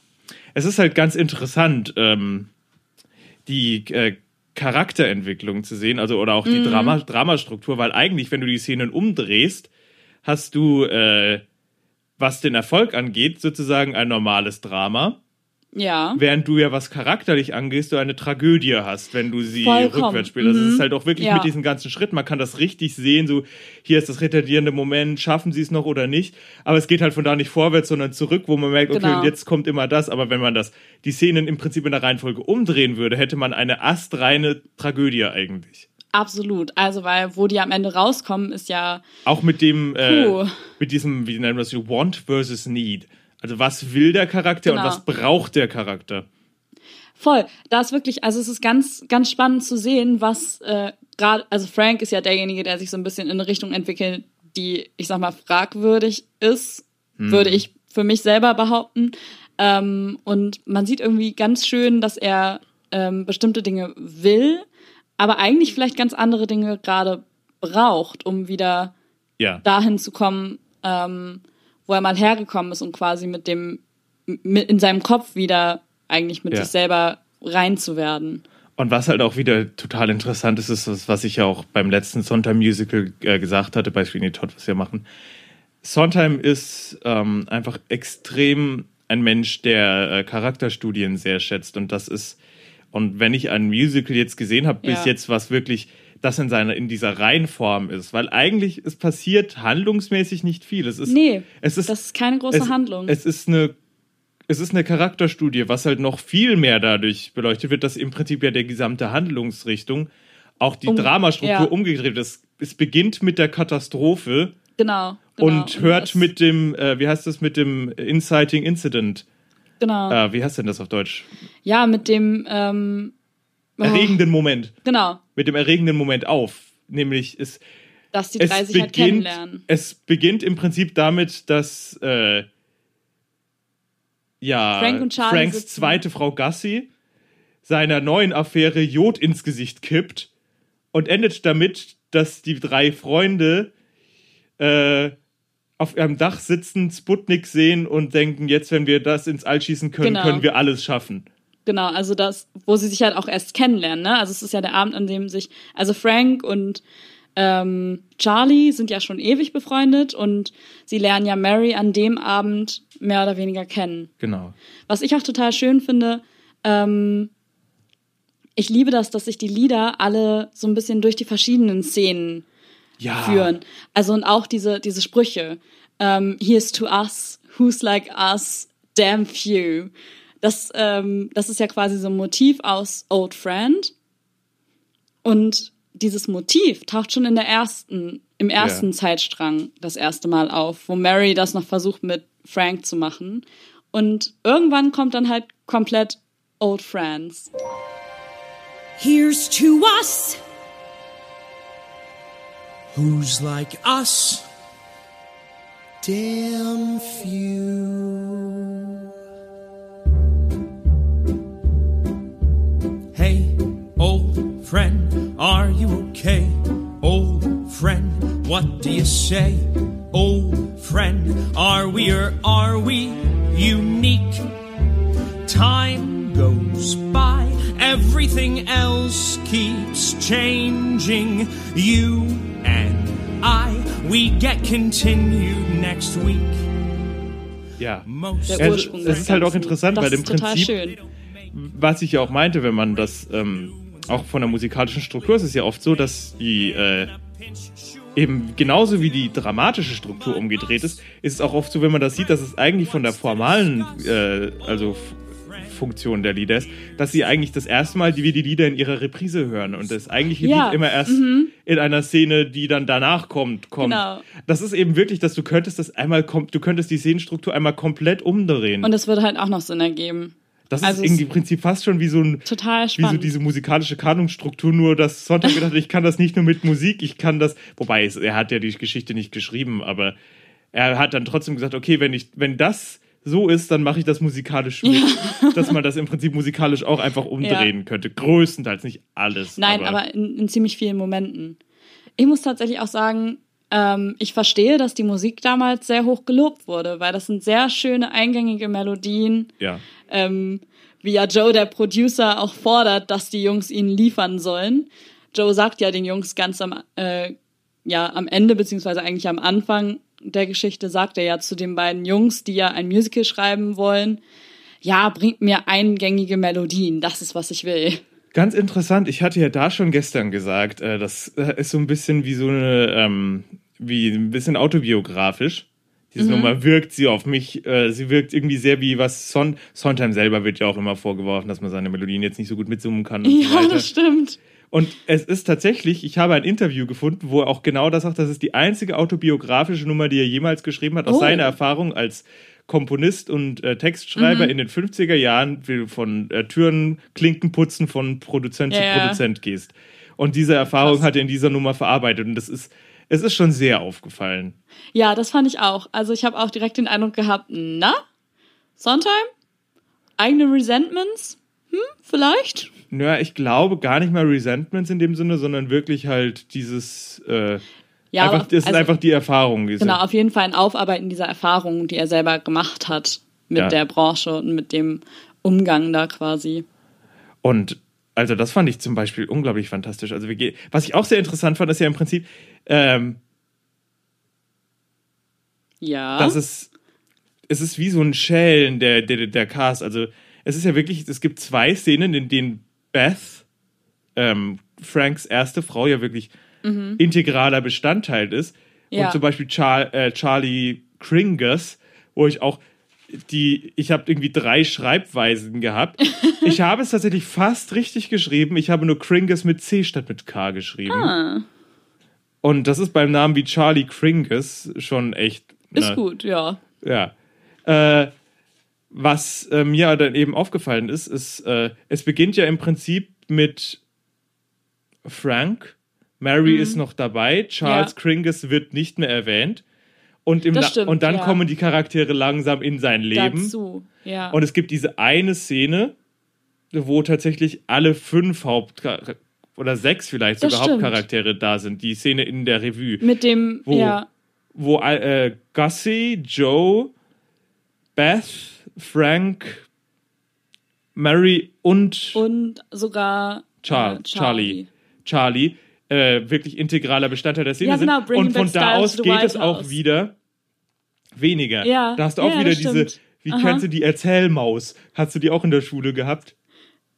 es ist halt ganz interessant, ähm, die äh, Charakterentwicklung zu sehen, also oder auch die Drama Dramastruktur, weil eigentlich, wenn du die Szenen umdrehst, hast du, äh, was den Erfolg angeht, sozusagen ein normales Drama. Ja. Während du ja, was charakterlich angehst, du eine Tragödie hast, wenn du sie Vollkommen. rückwärts spielst. Also es ist halt auch wirklich Ja. mit diesen ganzen Schritten, man kann das richtig sehen, so hier ist das retardierende Moment, schaffen sie es noch oder nicht. Aber es geht halt von da nicht vorwärts, sondern zurück, wo man merkt, okay, Genau. und jetzt kommt immer das. Aber wenn man das, die Szenen im Prinzip in der Reihenfolge umdrehen würde, hätte man eine astreine Tragödie eigentlich. Absolut. Also, weil wo die am Ende rauskommen, ist ja, Auch mit dem, äh, mit diesem, wie nennen wir das, Want versus Need. Also was will der Charakter Genau. und was braucht der Charakter? Voll. Da ist wirklich, also es ist ganz, ganz spannend zu sehen, was äh, gerade, also Frank ist ja derjenige, der sich so ein bisschen in eine Richtung entwickelt, die, ich sag mal, fragwürdig ist, würde ich für mich selber behaupten. Ähm, und man sieht irgendwie ganz schön, dass er ähm, bestimmte Dinge will, aber eigentlich vielleicht ganz andere Dinge gerade braucht, um wieder Ja. dahin zu kommen, ähm, wo er mal hergekommen ist und quasi mit dem, mit in seinem Kopf wieder eigentlich mit Ja. sich selber rein zu werden. Und was halt auch wieder total interessant ist, ist das, was ich ja auch beim letzten Sondheim-Musical äh, gesagt hatte, bei Sweeney Todd, was wir machen. Sondheim ist ähm, einfach extrem ein Mensch, der äh, Charakterstudien sehr schätzt. Und das ist, und wenn ich ein Musical jetzt gesehen habe, bis Ja. jetzt, was wirklich das in seiner, in dieser Reihenform ist, weil eigentlich es passiert handlungsmäßig nicht viel. Es ist, Nee, es ist, das ist keine große es, Handlung. Es ist eine es ist eine Charakterstudie, was halt noch viel mehr dadurch beleuchtet wird, dass im Prinzip ja der gesamte Handlungsrichtung, auch die Um- Dramastruktur ja. umgedreht ist. Es beginnt mit der Katastrophe genau, genau. und hört das- mit dem, äh, wie heißt das, mit dem Inciting Incident. Genau. Äh, wie heißt denn das auf Deutsch? Ja, mit dem, ähm, oh, Erregenden Moment. genau, Mit dem erregenden Moment auf. Nämlich es, dass die drei sich halt kennenlernen. es beginnt im Prinzip damit, dass äh, ja, Frank Franks sitzen. zweite Frau Gussie seiner neuen Affäre Jod ins Gesicht kippt und endet damit, dass die drei Freunde äh, auf ihrem Dach sitzen, Sputnik sehen und denken, jetzt, wenn wir das ins All schießen können, Genau. können wir alles schaffen. Genau, also das, wo sie sich halt auch erst kennenlernen, ne? Also es ist ja der Abend, an dem sich, also Frank und ähm, Charlie sind ja schon ewig befreundet und sie lernen ja Mary an dem Abend mehr oder weniger kennen. Genau. Was ich auch total schön finde, ähm, ich liebe das, dass sich die Lieder alle so ein bisschen durch die verschiedenen Szenen Ja. führen. Also und auch diese, diese Sprüche. Ähm, Here's to us, who's like us, damn few. Das, ähm, das ist ja quasi so ein Motiv aus Old Friend. Und dieses Motiv taucht schon in der ersten, im ersten Ja. Zeitstrang das erste Mal auf, wo Mary das noch versucht mit Frank zu machen. Und irgendwann kommt dann halt komplett Old Friends. Here's to us. Who's like us? Damn few. Friend, are you okay? Old friend, what do you say? Old friend, are we or are we unique? Time goes by, everything else keeps changing. You and I, we get continued next week. Ja. Es- ist halt auch interessant, das weil im Prinzip- was ich ja auch meinte, wenn man das ähm, auch von der musikalischen Struktur, es ist ja oft so, dass die äh, eben genauso wie die dramatische Struktur umgedreht ist, ist es auch oft so, wenn man das sieht, dass es eigentlich von der formalen, äh, also Funktion der Lieder ist, dass sie eigentlich das erste Mal, die wir die Lieder in ihrer Reprise hören und das eigentliche Ja, Lied immer erst in einer Szene, die dann danach kommt, kommt. Genau. Das ist eben wirklich, dass du könntest das einmal, du könntest die Szenenstruktur einmal komplett umdrehen. Und es würde halt auch noch Sinn ergeben. Das also ist irgendwie im Prinzip fast schon wie so ein Total wie so spannend. diese musikalische Kanonstruktur, nur dass Sonntag gedacht hat, ich kann das nicht nur mit Musik, ich kann das, wobei es, er hat ja die Geschichte nicht geschrieben, aber er hat dann trotzdem gesagt, okay, wenn ich, wenn das so ist, dann mache ich das musikalisch mit, dass man das im Prinzip musikalisch auch einfach umdrehen könnte. Größtenteils, nicht alles. Nein, aber, in, in ziemlich vielen Momenten. Ich muss tatsächlich auch sagen, ähm, ich verstehe, dass die Musik damals sehr hoch gelobt wurde, weil das sind sehr schöne, eingängige Melodien, ja. Ähm, wie ja Joe, der Producer, auch fordert, dass die Jungs ihnen liefern sollen. Joe sagt ja den Jungs ganz am, äh, ja, am Ende, beziehungsweise eigentlich am Anfang der Geschichte, sagt er ja zu den beiden Jungs, die ja ein Musical schreiben wollen, ja, bringt mir eingängige Melodien, das ist, was ich will. Ganz interessant, ich hatte ja da schon gestern gesagt, äh, das äh, ist so ein bisschen wie so eine, ähm, wie ein bisschen autobiografisch. Diese Mhm. Nummer wirkt sie auf mich, äh, sie wirkt irgendwie sehr wie was Son Sondheim selber wird ja auch immer vorgeworfen, dass man seine Melodien jetzt nicht so gut mitsummen kann und so Ja, weiter. das stimmt. Und es ist tatsächlich, ich habe ein Interview gefunden, wo er auch genau das sagt, das ist die einzige autobiografische Nummer, die er jemals geschrieben hat, aus Oh. seiner Erfahrung als Komponist und äh, Textschreiber Mhm. in den 50er Jahren, wie du von äh, Türen, Klinken putzen von Produzent Ja, zu. Produzent gehst. Und diese Erfahrung Krass. hat er in dieser Nummer verarbeitet. Und das ist, es ist schon sehr aufgefallen. Ja, das fand ich auch. Also ich habe auch direkt den Eindruck gehabt, na, Sondheim? Eigene Resentments? Hm, vielleicht? Naja, ich glaube gar nicht mal Resentments in dem Sinne, sondern wirklich halt dieses, äh, Ja, einfach, das ist also- einfach die Erfahrung. Diese, Genau, auf jeden Fall ein Aufarbeiten dieser Erfahrungen, die er selber gemacht hat mit Ja. der Branche und mit dem Umgang da quasi. Und also das fand ich zum Beispiel unglaublich fantastisch. Also wir gehen, was ich auch sehr interessant fand, ist ja im Prinzip, ähm, Ja. dass es es ist wie so ein Schälen der, der der Cast. Also es ist ja wirklich, es gibt zwei Szenen, in denen Beth, ähm, Franks erste Frau, ja wirklich integraler Bestandteil ist. Mhm. Ja. Und zum Beispiel Char äh, Charlie Kringus, wo ich auch die, ich habe irgendwie drei Schreibweisen gehabt. ich habe es tatsächlich fast richtig geschrieben. Ich habe nur Kringus mit C statt mit K geschrieben. Ah, Und das ist beim Namen wie Charlie Kringus schon echt. ist na, gut, ja. Ja. Äh, was äh, mir dann eben aufgefallen ist, ist, äh, es beginnt ja im Prinzip mit Frank. Mary ist noch dabei. Charles Mhm. Ja. Kringus wird nicht mehr erwähnt. Und, stimmt, und dann ja. kommen die Charaktere langsam in sein Leben. Dazu, ja. Und es gibt diese eine Szene, wo tatsächlich alle fünf Haupt oder sechs vielleicht sogar. Hauptcharaktere da sind. Die Szene in der Revue mit dem, Wo- ja, wo äh, Gussie, Joe, Beth, Frank, Mary und, und sogar Char äh, Charlie, Charlie äh, wirklich integraler Bestandteil der Szene Ja, genau, sind. Und von da aus geht es auch wieder weniger. Ja, Da hast du auch ja, wieder diese, wie Aha. kennst du die Erzählmaus? Hast du die auch in der Schule gehabt?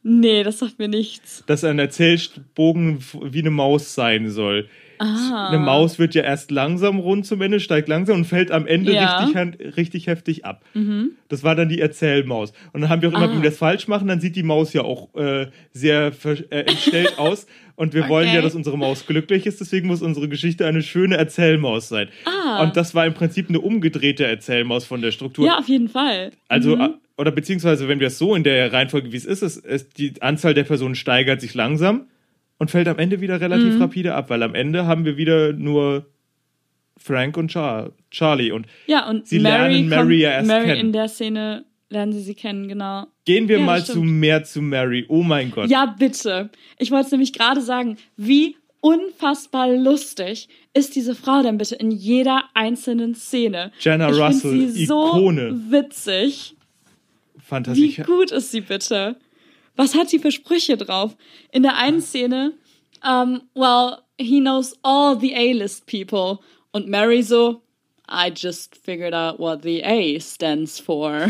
Nee, das sagt mir nichts. Dass ein Erzählbogen wie eine Maus sein soll. Ah. Eine Maus wird ja erst langsam rund zum Ende, steigt langsam und fällt am Ende Ja. Mhm. richtig, richtig heftig ab. Das war dann die Erzählmaus. Und dann haben wir auch immer, Ah. wenn wir das falsch machen, dann sieht die Maus ja auch äh, sehr äh, entstellt aus. Und wir wollen ja, Okay. dass unsere Maus glücklich ist, deswegen muss unsere Geschichte eine schöne Erzählmaus sein. Ah. Und das war im Prinzip eine umgedrehte Erzählmaus von der Struktur. Ja, auf jeden Fall. Also, Mhm. äh, oder beziehungsweise, wenn wir es so in der Reihenfolge, wie es ist, ist, ist die Anzahl der Personen steigert sich langsam und fällt am Ende wieder Mhm. relativ rapide ab, weil am Ende haben wir wieder nur Frank und Char Charlie. Und Ja, und Sie Mary, lernen Mary ja erst Mary kennen. in der Szene lernen sie sie kennen, genau. gehen wir Ja, mal zu mehr zu Mary. Oh mein Gott. Ja, bitte. Ich wollte es nämlich gerade sagen, wie unfassbar lustig ist diese Frau denn bitte in jeder einzelnen Szene. Jenna ich Russell, sie so Ikone. witzig. Wie Fantastisch. gut ist sie bitte? Was hat sie für Sprüche drauf? In der einen Szene, um, well, he knows all the A-list people. Und Mary so, I just figured out what the A stands for.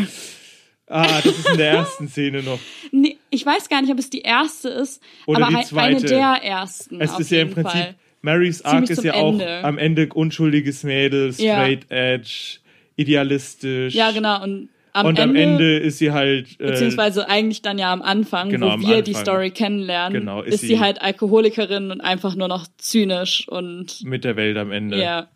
Ah, das ist in der ersten Szene noch. Nee, ich weiß gar nicht, ob es die erste ist, Oder aber die halt eine zweite. der ersten. Es ist ja im Prinzip, Fall. Marys Arc ist ja auch Ende. am Ende unschuldiges Mädel, Ja. straight edge, idealistisch. Ja, genau. Und am, und Ende, am Ende ist sie halt. Äh, beziehungsweise eigentlich dann ja am Anfang, Genau, wo am wir die Anfang. Story kennenlernen, Genau, ist ist, sie, sie- halt Alkoholikerin und einfach nur noch zynisch und mit der Welt am Ende. ja.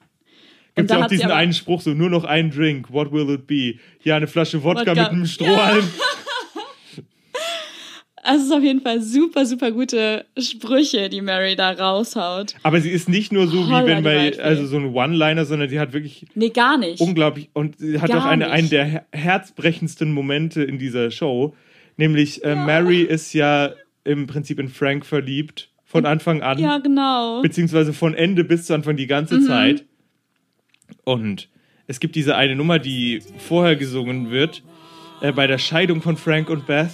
Gibt ja auch diesen einen Spruch, so nur noch ein Drink, what will it be? Ja, eine Flasche Wodka, Wodka. mit einem Strohhalm. Also es ist auf jeden Fall super, super gute Sprüche, die Mary da raushaut. Aber sie ist nicht nur so wie Holla wenn die bei, also so ein One-Liner, sondern sie hat wirklich Nee, gar nicht. unglaublich und sie hat Gar auch eine, nicht. einen der her- herzbrechendsten Momente in dieser Show. Nämlich äh, Mary ist ja im Prinzip in Frank verliebt von Anfang an. ja, genau. beziehungsweise von Ende bis zu Anfang die ganze Mhm. Zeit. Und es gibt diese eine Nummer, die vorher gesungen wird, äh, bei der Scheidung von Frank und Beth,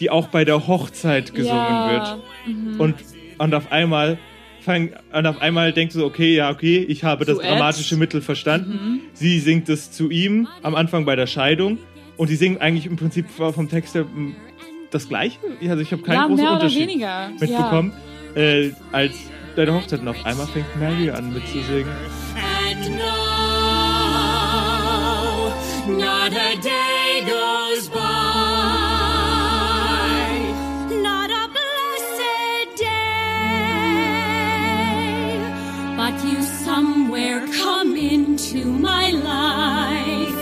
die auch bei der Hochzeit gesungen Ja. Mhm. wird. Und, und auf einmal fang, und auf einmal denkst du, okay, ja, okay, ich habe das Duett. dramatische Mittel verstanden. Sie singt es zu ihm am Anfang bei der Scheidung. Und die singen eigentlich im Prinzip vom Text her m, das Gleiche. Also ich habe keinen Ja, großen mehr oder Unterschied weniger. mitbekommen. Äh, als deine Hochzeit und auf einmal fängt Mary an mitzusingen. And no, not a day goes by, come into my life,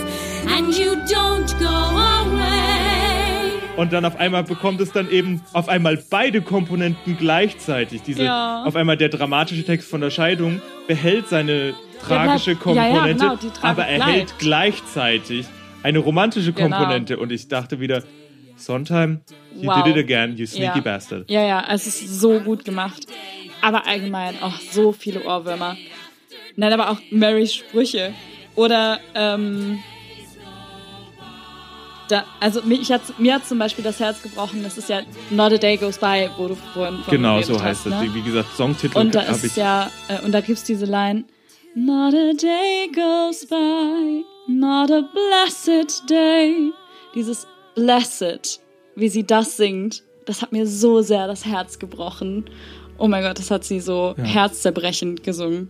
and you don't go away. Und dann auf einmal bekommt es dann eben auf einmal beide Komponenten gleichzeitig. Diese, Ja. Auf einmal der dramatische Text von der Scheidung behält seine tragische bleibt- ja, ja, Komponente, genau, aber erhält bleibt. gleichzeitig eine romantische Genau. Komponente. Und ich dachte wieder, Sondheim, you Wow. did it again, you sneaky ja. bastard. Ja, ja, es ist so gut gemacht. Aber allgemein auch so viele Ohrwürmer. Nein, aber auch Marys Sprüche. Oder, ähm, da, also mich, ich hat's, mir hat zum Beispiel das Herz gebrochen, das ist ja Not a Day Goes By, wo du vorhin von Genau, so heißt hast, das. ne? Wie gesagt, Songtitel Und da ist ich ja, äh, und da gibt's diese Line, Not a day goes by, not a blessed day. Dieses blessed, wie sie das singt, das hat mir so sehr das Herz gebrochen. Oh mein Gott, das hat sie so herzzerbrechend gesungen.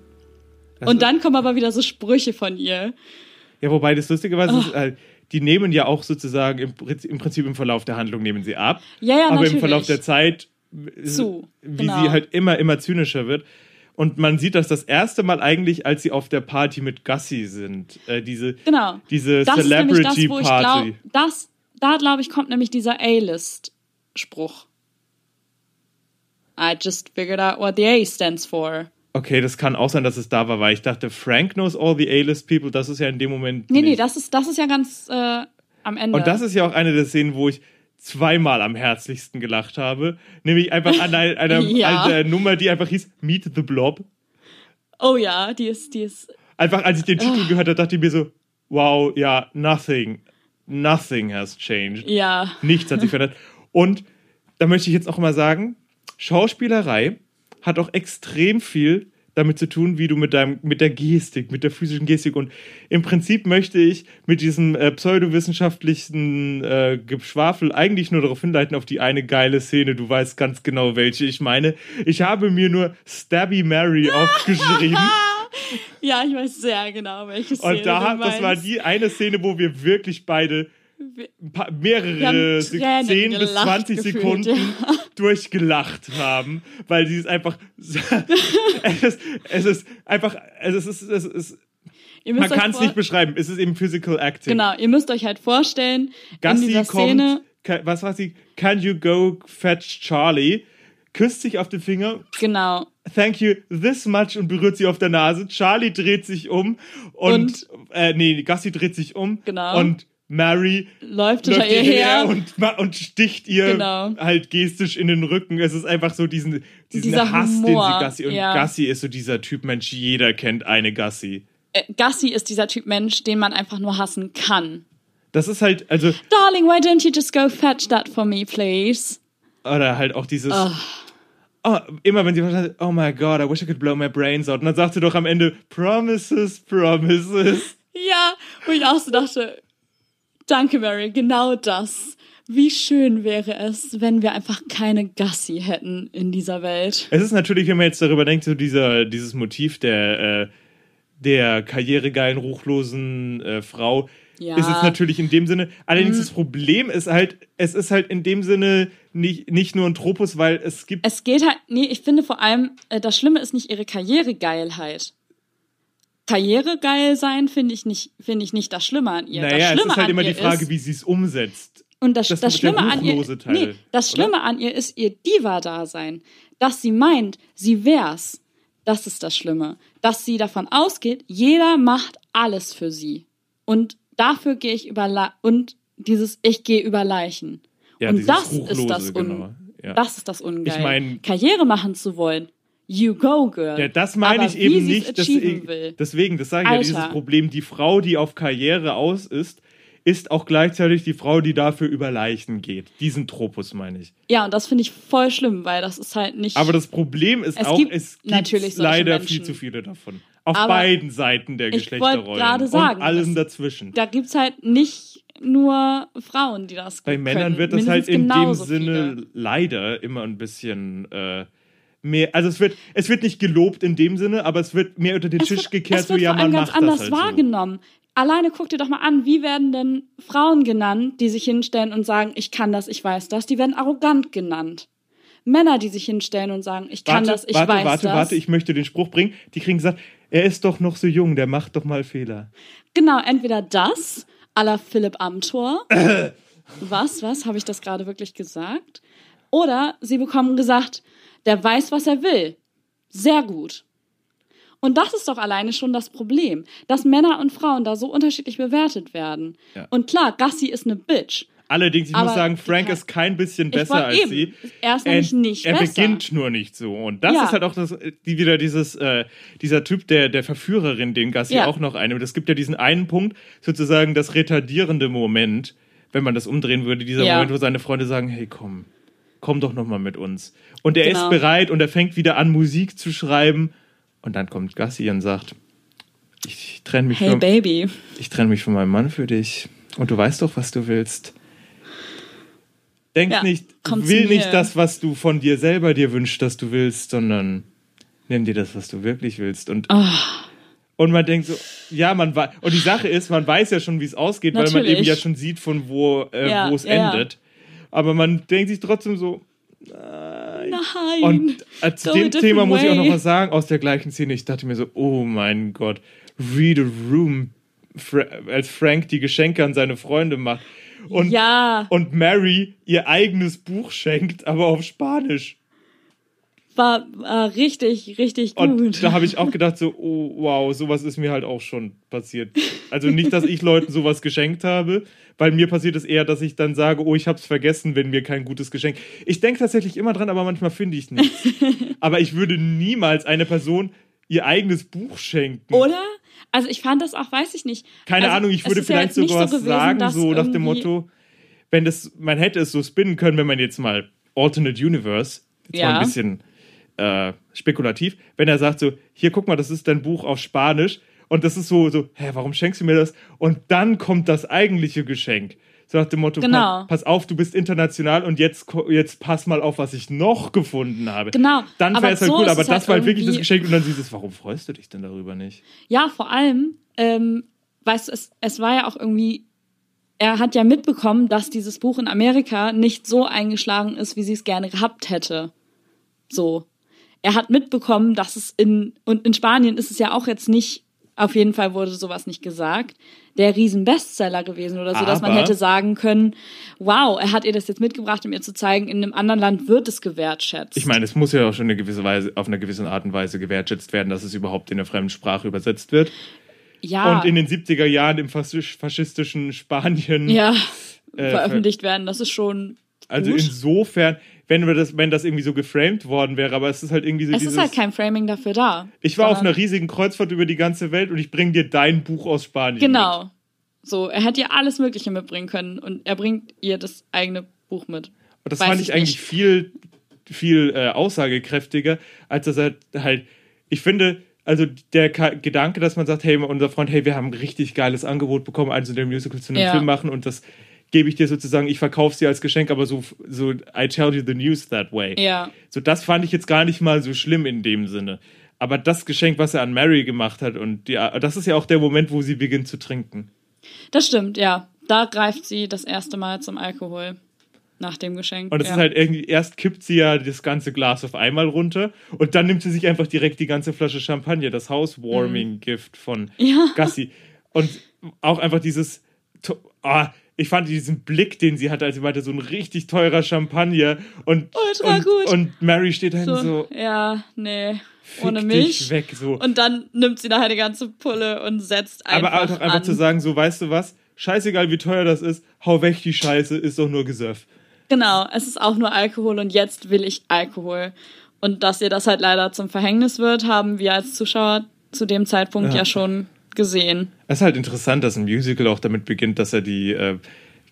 Das Und dann kommen aber wieder so Sprüche von ihr. Ja, wobei das Lustige war, Oh. ist, äh, die nehmen ja auch sozusagen im, Prinzip- im Prinzip im Verlauf der Handlung nehmen sie ab. Ja, ja, aber natürlich. im Verlauf der Zeit, äh, Zu, wie genau. sie halt immer, immer zynischer wird. Und man sieht das das erste Mal eigentlich, als sie auf der Party mit Gussie sind. Äh, diese Genau. diese Das das, Celebrity ich Party. glaube, das, da glaube ich, kommt nämlich dieser A-List-Spruch. I just figured out what the A stands for. Okay, das kann auch sein, dass es da war, weil ich dachte, Frank knows all the A-List people. Das ist ja in dem Moment. Nee, nee, nicht. das ist, das ist ja ganz äh, am Ende. Und das ist ja auch eine der Szenen, wo ich zweimal am herzlichsten gelacht habe. Nämlich einfach an einer, einer, Ja. einer Nummer, die einfach hieß Meet the Blob. oh ja, die ist, die ist. Einfach als ich den Ah. Titel gehört habe, dachte ich mir so, wow, ja, nothing, nothing has changed. Ja. Nichts hat sich verändert. Und da möchte ich jetzt auch mal sagen, Schauspielerei hat auch extrem viel damit zu tun, wie du mit deinem, mit der Gestik, mit der physischen Gestik und im Prinzip möchte ich mit diesem äh, pseudowissenschaftlichen äh, Geschwafel eigentlich nur darauf hinleiten, auf die eine geile Szene. Du weißt ganz genau, welche ich meine. Ich habe mir nur Stabby Mary aufgeschrieben. Ja, ich weiß sehr genau, welche Szene Und da, du das war die eine Szene, wo wir wirklich beide paar, mehrere Se- Tränen 10 bis gelacht 20 gefühlt, Sekunden ja. durchgelacht haben, weil sie es einfach es ist, es ist einfach es ist, es ist man kann es nicht beschreiben, es ist eben Physical Acting. Genau, ihr müsst euch halt vorstellen, in Gassi dieser kommt, Szene, ka- was war sie? Can you go fetch Charlie? Küsst sich auf den Finger, genau, thank you this much und berührt sie auf der Nase. Charlie dreht sich um und, äh, nee, Gassi dreht sich um Genau. und Mary läuft hinter läuft ihr her. und, und sticht ihr Genau. halt gestisch in den Rücken. Es ist einfach so diesen, diesen Dieser Hass, Humor, den sie Gassi und ja. Gassi ist so dieser Typ Mensch, jeder kennt eine Gassi. Äh, Gassi ist dieser Typ Mensch, den man einfach nur hassen kann. Das ist halt, also, Darling, why don't you just go fetch that for me, please? oder halt auch dieses, oh, immer wenn sie sagt, oh my god, I wish I could blow my brains out. Und dann sagt sie doch am Ende, promises, promises. Ja, wo ich auch so dachte, danke Mary, genau das. Wie schön wäre es, wenn wir einfach keine Gassi hätten in dieser Welt. Es ist natürlich, wenn man jetzt darüber denkt, so dieser, dieses Motiv der, äh, der karrieregeilen, ruchlosen äh, Frau, Ja. ist es natürlich in dem Sinne. Allerdings das Problem ist halt, es ist halt in dem Sinne nicht, nicht nur ein Tropus, weil es gibt. Es geht halt, nee, ich finde vor allem, äh, das Schlimme ist nicht ihre Karrieregeilheit. Karrieregeil sein finde ich nicht, finde ich nicht das Schlimme an ihr. naja, das es Schlimme ist halt immer die Frage, ist, wie sie es umsetzt. Und das, Das das, Schlimme an ihr, Teil, nee, das oder? Schlimme an ihr ist ihr Diva-Dasein. Dass sie meint, sie wär's. Das ist das Schlimme. Dass sie davon ausgeht, jeder macht alles für sie. Und dafür gehe ich über Le und dieses ich gehe über Leichen. Ja, und das ist das genau. Ja. das ist das Ungeil. Ich mein- Karriere machen zu wollen. You go, girl. Ja, das meine Aber ich eben nicht. Dass ich, will. deswegen, das sage ich ja, Alter. dieses Problem, die Frau, die auf Karriere aus ist, ist auch gleichzeitig die Frau, die dafür über Leichen geht. Diesen Tropus meine ich. Ja, und das finde ich voll schlimm, weil das ist halt nicht. Aber das Problem ist Es auch, gibt es gibt leider Menschen. viel zu viele davon. Auf Aber beiden Seiten der ich wollte Geschlechterrollen. gerade sagen, und allem dazwischen. da gibt's halt nicht nur Frauen, die das Bei können. Männern wird das halt in dem Sinne viele. leider immer ein bisschen äh, mehr. Also es wird, es wird nicht gelobt in dem Sinne, aber es wird mehr unter den Es Tisch wird, gekehrt, es wird so ja, man ganz macht anders das halt wahrgenommen. Alleine guck dir doch mal an, wie werden denn Frauen genannt, die sich hinstellen und sagen, ich kann das, ich weiß das, die werden arrogant genannt. Männer, die sich hinstellen und sagen, ich so. kann Warte, das, ich warte, weiß warte, das. warte, ich möchte den Spruch bringen. Die kriegen gesagt, er ist doch noch so jung, der macht doch mal Fehler. Genau, entweder das, à la Philipp Amthor. was, was, habe ich das gerade wirklich gesagt? Oder sie bekommen gesagt, der weiß, was er will. Sehr gut. Und das ist doch alleine schon das Problem, dass Männer und Frauen da so unterschiedlich bewertet werden. Ja. Und klar, Gassi ist eine Bitch. Allerdings, ich Aber muss sagen, Frank ist kein bisschen besser als eben. sie. Er ist nämlich nicht er besser. beginnt nur nicht so. Und das Ja. ist halt auch das, die wieder dieses, äh, dieser Typ der, der Verführerin, den Gassi Ja. auch noch einnimmt. Es gibt ja diesen einen Punkt, sozusagen das retardierende Moment, wenn man das umdrehen würde, dieser Ja. Moment, wo seine Freunde sagen, hey komm, komm doch noch mal mit uns. Und er Genau. ist bereit und er fängt wieder an, Musik zu schreiben. Und dann kommt Gassi und sagt, ich trenne mich, Hey von- Baby. ich trenne mich von meinem Mann für dich. Und du weißt doch, was du willst. Denk Ja, nicht, will nicht das, was du von dir selber dir wünschst, dass du willst, sondern nimm dir das, was du wirklich willst. Und, Ah. und man denkt so, ja, man weiß, und die Sache ist, man weiß ja schon, wie es ausgeht, weil man Natürlich. eben ja schon sieht, von wo, äh, Ja, wo es ja. endet. Aber man denkt sich trotzdem so, Nein. und äh, zu dem Thema muss ich auch noch was sagen, aus der gleichen Szene. Ich dachte mir so, oh mein Gott, read a room, Fra als Frank die Geschenke an seine Freunde macht. Und, ja, und Mary ihr eigenes Buch schenkt, aber auf Spanisch. War, war richtig, richtig Und gut. da habe ich auch gedacht, so, oh wow, sowas ist mir halt auch schon passiert. Also nicht, dass ich Leuten sowas geschenkt habe, weil mir passiert es eher, dass ich dann sage, oh, ich habe es vergessen, wenn mir kein gutes Geschenk. Ich denke tatsächlich immer dran, aber manchmal finde ich nichts. aber ich würde niemals einer Person ihr eigenes Buch schenken. Oder? Also ich fand das auch, weiß ich nicht. Keine also, Ahnung, ich würde ja vielleicht jetzt nicht sowas gewesen, sagen, so nach dem Motto, wenn das, man hätte es so spinnen können, wenn man jetzt mal Alternate Universe, jetzt mal Ja. ein bisschen äh, spekulativ, wenn er sagt so, hier guck mal, das ist dein Buch auf Spanisch und das ist so, so, hä, warum schenkst du mir das? Und dann kommt das eigentliche Geschenk. So nach dem Motto, Genau. pa pass auf, du bist international und jetzt, jetzt pass mal auf, was ich noch gefunden habe. Genau. Dann wäre es halt so cool, aber es das halt war halt wirklich das Geschenk und dann siehst du es, warum freust du dich denn darüber nicht? Ja, vor allem, ähm, weißt du, es, es war ja auch irgendwie, er hat ja mitbekommen, dass dieses Buch in Amerika nicht so eingeschlagen ist, wie sie es gerne gehabt hätte. So. Er hat mitbekommen, dass es in, und in Spanien ist es ja auch jetzt nicht, auf jeden Fall wurde sowas nicht gesagt, der Riesen-Bestseller gewesen oder so, dass man Aber- hätte sagen können, wow, er hat ihr das jetzt mitgebracht, um ihr zu zeigen, in einem anderen Land wird es gewertschätzt. Ich meine, es muss ja auch schon eine gewisse Weise, auf eine gewisse Art und Weise gewertschätzt werden, dass es überhaupt in eine fremde Sprache übersetzt wird. ja, Und in den 70er Jahren im faschistischen Spanien. ja, äh, veröffentlicht werden, das ist schon Also gut. insofern, wenn wir das, wenn das irgendwie so geframed worden wäre, aber es ist halt irgendwie so Es dieses. ist halt kein Framing dafür da. ich war auf einer riesigen Kreuzfahrt über die ganze Welt und ich bringe dir dein Buch aus Spanien. Mit. Genau. So, er hätte ihr alles Mögliche mitbringen können und er bringt ihr das eigene Buch mit. Und das Weiß fand ich ich eigentlich viel, viel äh, aussagekräftiger, als dass er halt, ich finde, also der Ka Gedanke, dass man sagt, hey, unser Freund, hey, wir haben ein richtig geiles Angebot bekommen, eins der Musical zu einem Ja. Film machen und das gebe ich dir sozusagen, ich verkaufe sie als Geschenk, aber so, so, I tell you the news that way. Ja. So, das fand ich jetzt gar nicht mal so schlimm in dem Sinne. Aber das Geschenk, was er an Mary gemacht hat, und die, das ist ja auch der Moment, wo sie beginnt zu trinken. Das stimmt, ja. Da greift sie das erste Mal zum Alkohol nach dem Geschenk. Und es ja. ist halt irgendwie, erst kippt sie ja das ganze Glas auf einmal runter und dann nimmt sie sich einfach direkt die ganze Flasche Champagner, das Housewarming-Gift von. Ja. Gassi. Und auch einfach dieses, ah, ich fand diesen Blick, den sie hatte, als sie meinte, so ein richtig teurer Champagner und, Ultra und, gut. und Mary steht da so, so, ja, nee, ohne mich. weg, so. Und dann nimmt sie nachher die ganze Pulle und setzt einfach Aber auch einfach an. zu sagen, so, weißt du was, scheißegal wie teuer das ist, hau weg die Scheiße, ist doch nur Gesöff. Genau, es ist auch nur Alkohol und jetzt will ich Alkohol. Und dass ihr das halt leider zum Verhängnis wird, haben wir als Zuschauer zu dem Zeitpunkt ja, Ja. schon gesehen. Es ist halt interessant, dass ein Musical auch damit beginnt, dass er die. Äh,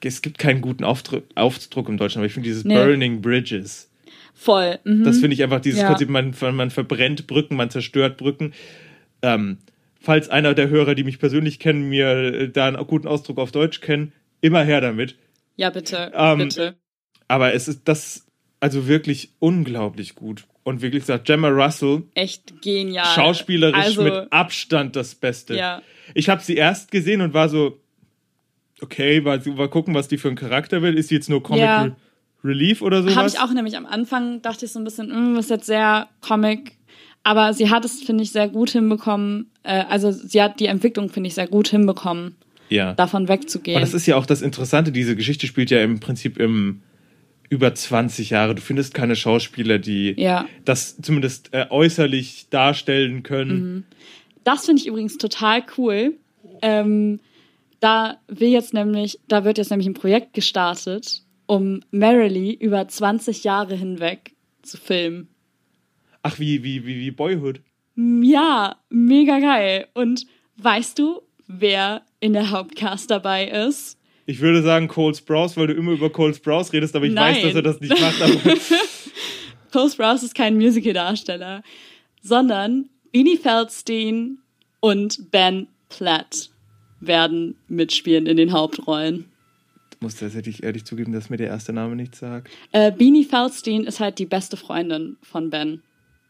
es gibt keinen guten Aufdruck, Aufdruck im Deutschen, aber ich finde dieses Nee. Burning Bridges. Voll. Mhm. Das finde ich einfach dieses Ja. Prinzip, man, man verbrennt Brücken, man zerstört Brücken. Ähm, falls einer der Hörer, die mich persönlich kennen, mir äh, da einen guten Ausdruck auf Deutsch kennen, immer her damit. Ja, bitte. Ähm, bitte. Aber es ist das, also wirklich unglaublich gut. Und wie gesagt, Gemma Russell, Echt genial. schauspielerisch also, mit Abstand das Beste. Ja. Ich habe sie erst gesehen und war so, okay, mal, mal gucken, was die für einen Charakter will. Ist sie jetzt nur Comic Ja. Re Relief oder sowas? Habe ich auch nämlich am Anfang, dachte ich so ein bisschen, das ist jetzt sehr Comic. Aber sie hat es, finde ich, sehr gut hinbekommen. Äh, also sie hat die Entwicklung, finde ich, sehr gut hinbekommen, Ja. davon wegzugehen. Und das ist ja auch das Interessante, diese Geschichte spielt ja im Prinzip im über 20 Jahre. Du findest keine Schauspieler, die Ja. das zumindest äh, äußerlich darstellen können. Das finde ich übrigens total cool. Ähm, da will jetzt nämlich, da wird jetzt nämlich ein Projekt gestartet, um Merrily über 20 Jahre hinweg zu filmen. Ach, wie, wie, wie, wie Boyhood. Ja, mega geil. Und weißt du, wer in der Hauptcast dabei ist? Ich würde sagen Cole Sprouse, weil du immer über Cole Sprouse redest, aber ich Nein. weiß, dass er das nicht macht. Aber Cole Sprouse ist kein Musical-Darsteller, sondern Beanie Feldstein und Ben Platt werden mitspielen in den Hauptrollen. muss tatsächlich ehrlich zugeben, dass mir der erste Name nichts sagt. Äh, Beanie Feldstein ist halt die beste Freundin von Ben.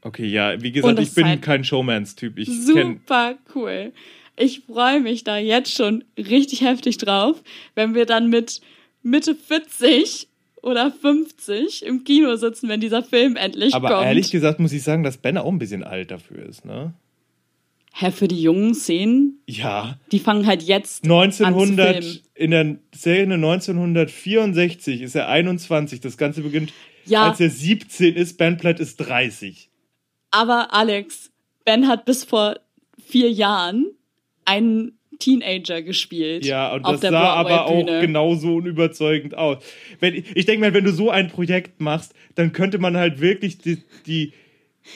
Okay, ja, wie gesagt, ich bin halt kein Showmans-Typ. Ich Super cool. Ich freue mich da jetzt schon richtig heftig drauf, wenn wir dann mit Mitte 40 oder 50 im Kino sitzen, wenn dieser Film endlich Aber kommt. ehrlich gesagt muss ich sagen, dass Ben auch ein bisschen alt dafür ist, ne? Hä, für die jungen Szenen, Ja. die fangen halt jetzt an zu 1900, filmen. in der Szene 1964 ist er 21. Das Ganze beginnt, Ja. als er 17 ist. Ben Platt ist 30. Aber Alex, Ben hat bis vor vier Jahren einen Teenager gespielt. Ja, und das sah aber auch genauso unüberzeugend aus. Wenn, ich denke mal, wenn du so ein Projekt machst, dann könnte man halt wirklich die, die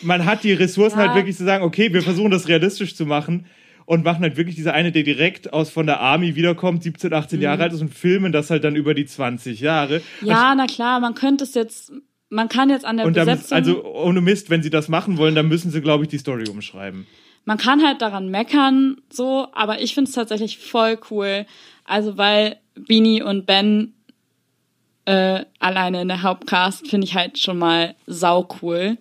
man hat die Ressourcen Ja. halt wirklich zu sagen, okay, wir versuchen das realistisch zu machen und machen halt wirklich diese eine, der direkt aus von der Army wiederkommt, 17, 18 Jahre alt ist und filmen das halt dann über die 20 Jahre. Mhm. Ja, na klar, man könnte es jetzt, man kann jetzt an der Und dann, Besetzung, also ohne Mist, wenn sie das machen wollen, dann müssen sie, glaube ich, die Story umschreiben. Man kann halt daran meckern, so, aber ich finde es tatsächlich voll cool. Also, weil Beanie und Ben äh, alleine in der Hauptcast finde ich halt schon mal sau cool.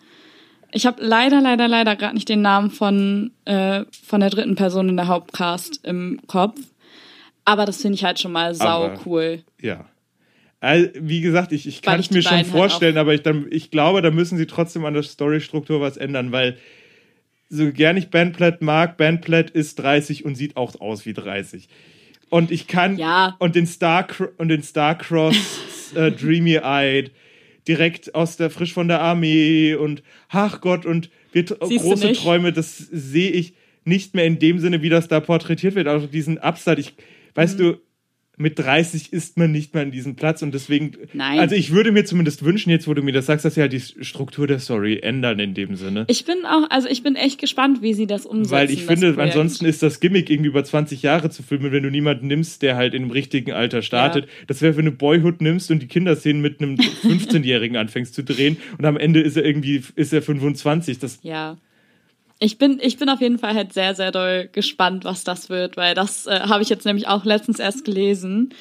Ich habe leider, leider, leider gerade nicht den Namen von, äh, von der dritten Person in der Hauptcast im Kopf. Aber das finde ich halt schon mal sau Aber- cool. Ja. Also, wie gesagt, ich, ich kann es mir schon halt vorstellen, aber ich, dann, ich glaube, da müssen sie trotzdem an der Storystruktur was ändern, weil so gern ich Ben Platt mag, Ben Platt ist 30 und sieht auch aus wie 30. Und ich kann Ja. und den Star und den Starcross äh, Dreamy Eyed direkt aus der frisch von der Armee und ach Gott und wir, große? Träume, das sehe ich nicht mehr in dem Sinne, wie das da porträtiert wird, auch diesen Upside. Ich, weißt Mhm. du, mit 30 ist man nicht mehr an diesem Platz und deswegen, Nein. also ich würde mir zumindest wünschen, jetzt wo du mir das sagst, dass sie halt die Struktur der Story ändern in dem Sinne. Ich bin auch, also ich bin echt gespannt, wie sie das umsetzen. Weil ich finde, ansonsten ist das Gimmick irgendwie über 20 Jahre zu filmen, wenn du niemanden nimmst, der halt im richtigen Alter startet. Das wäre, wenn du Boyhood nimmst und die Kinderszenen mit einem 15-Jährigen anfängst zu drehen und am Ende ist er irgendwie, ist er 25. Das, Ja. Ich bin, ich bin auf jeden Fall halt sehr, sehr doll gespannt, was das wird, weil das äh, habe ich jetzt nämlich auch letztens erst gelesen.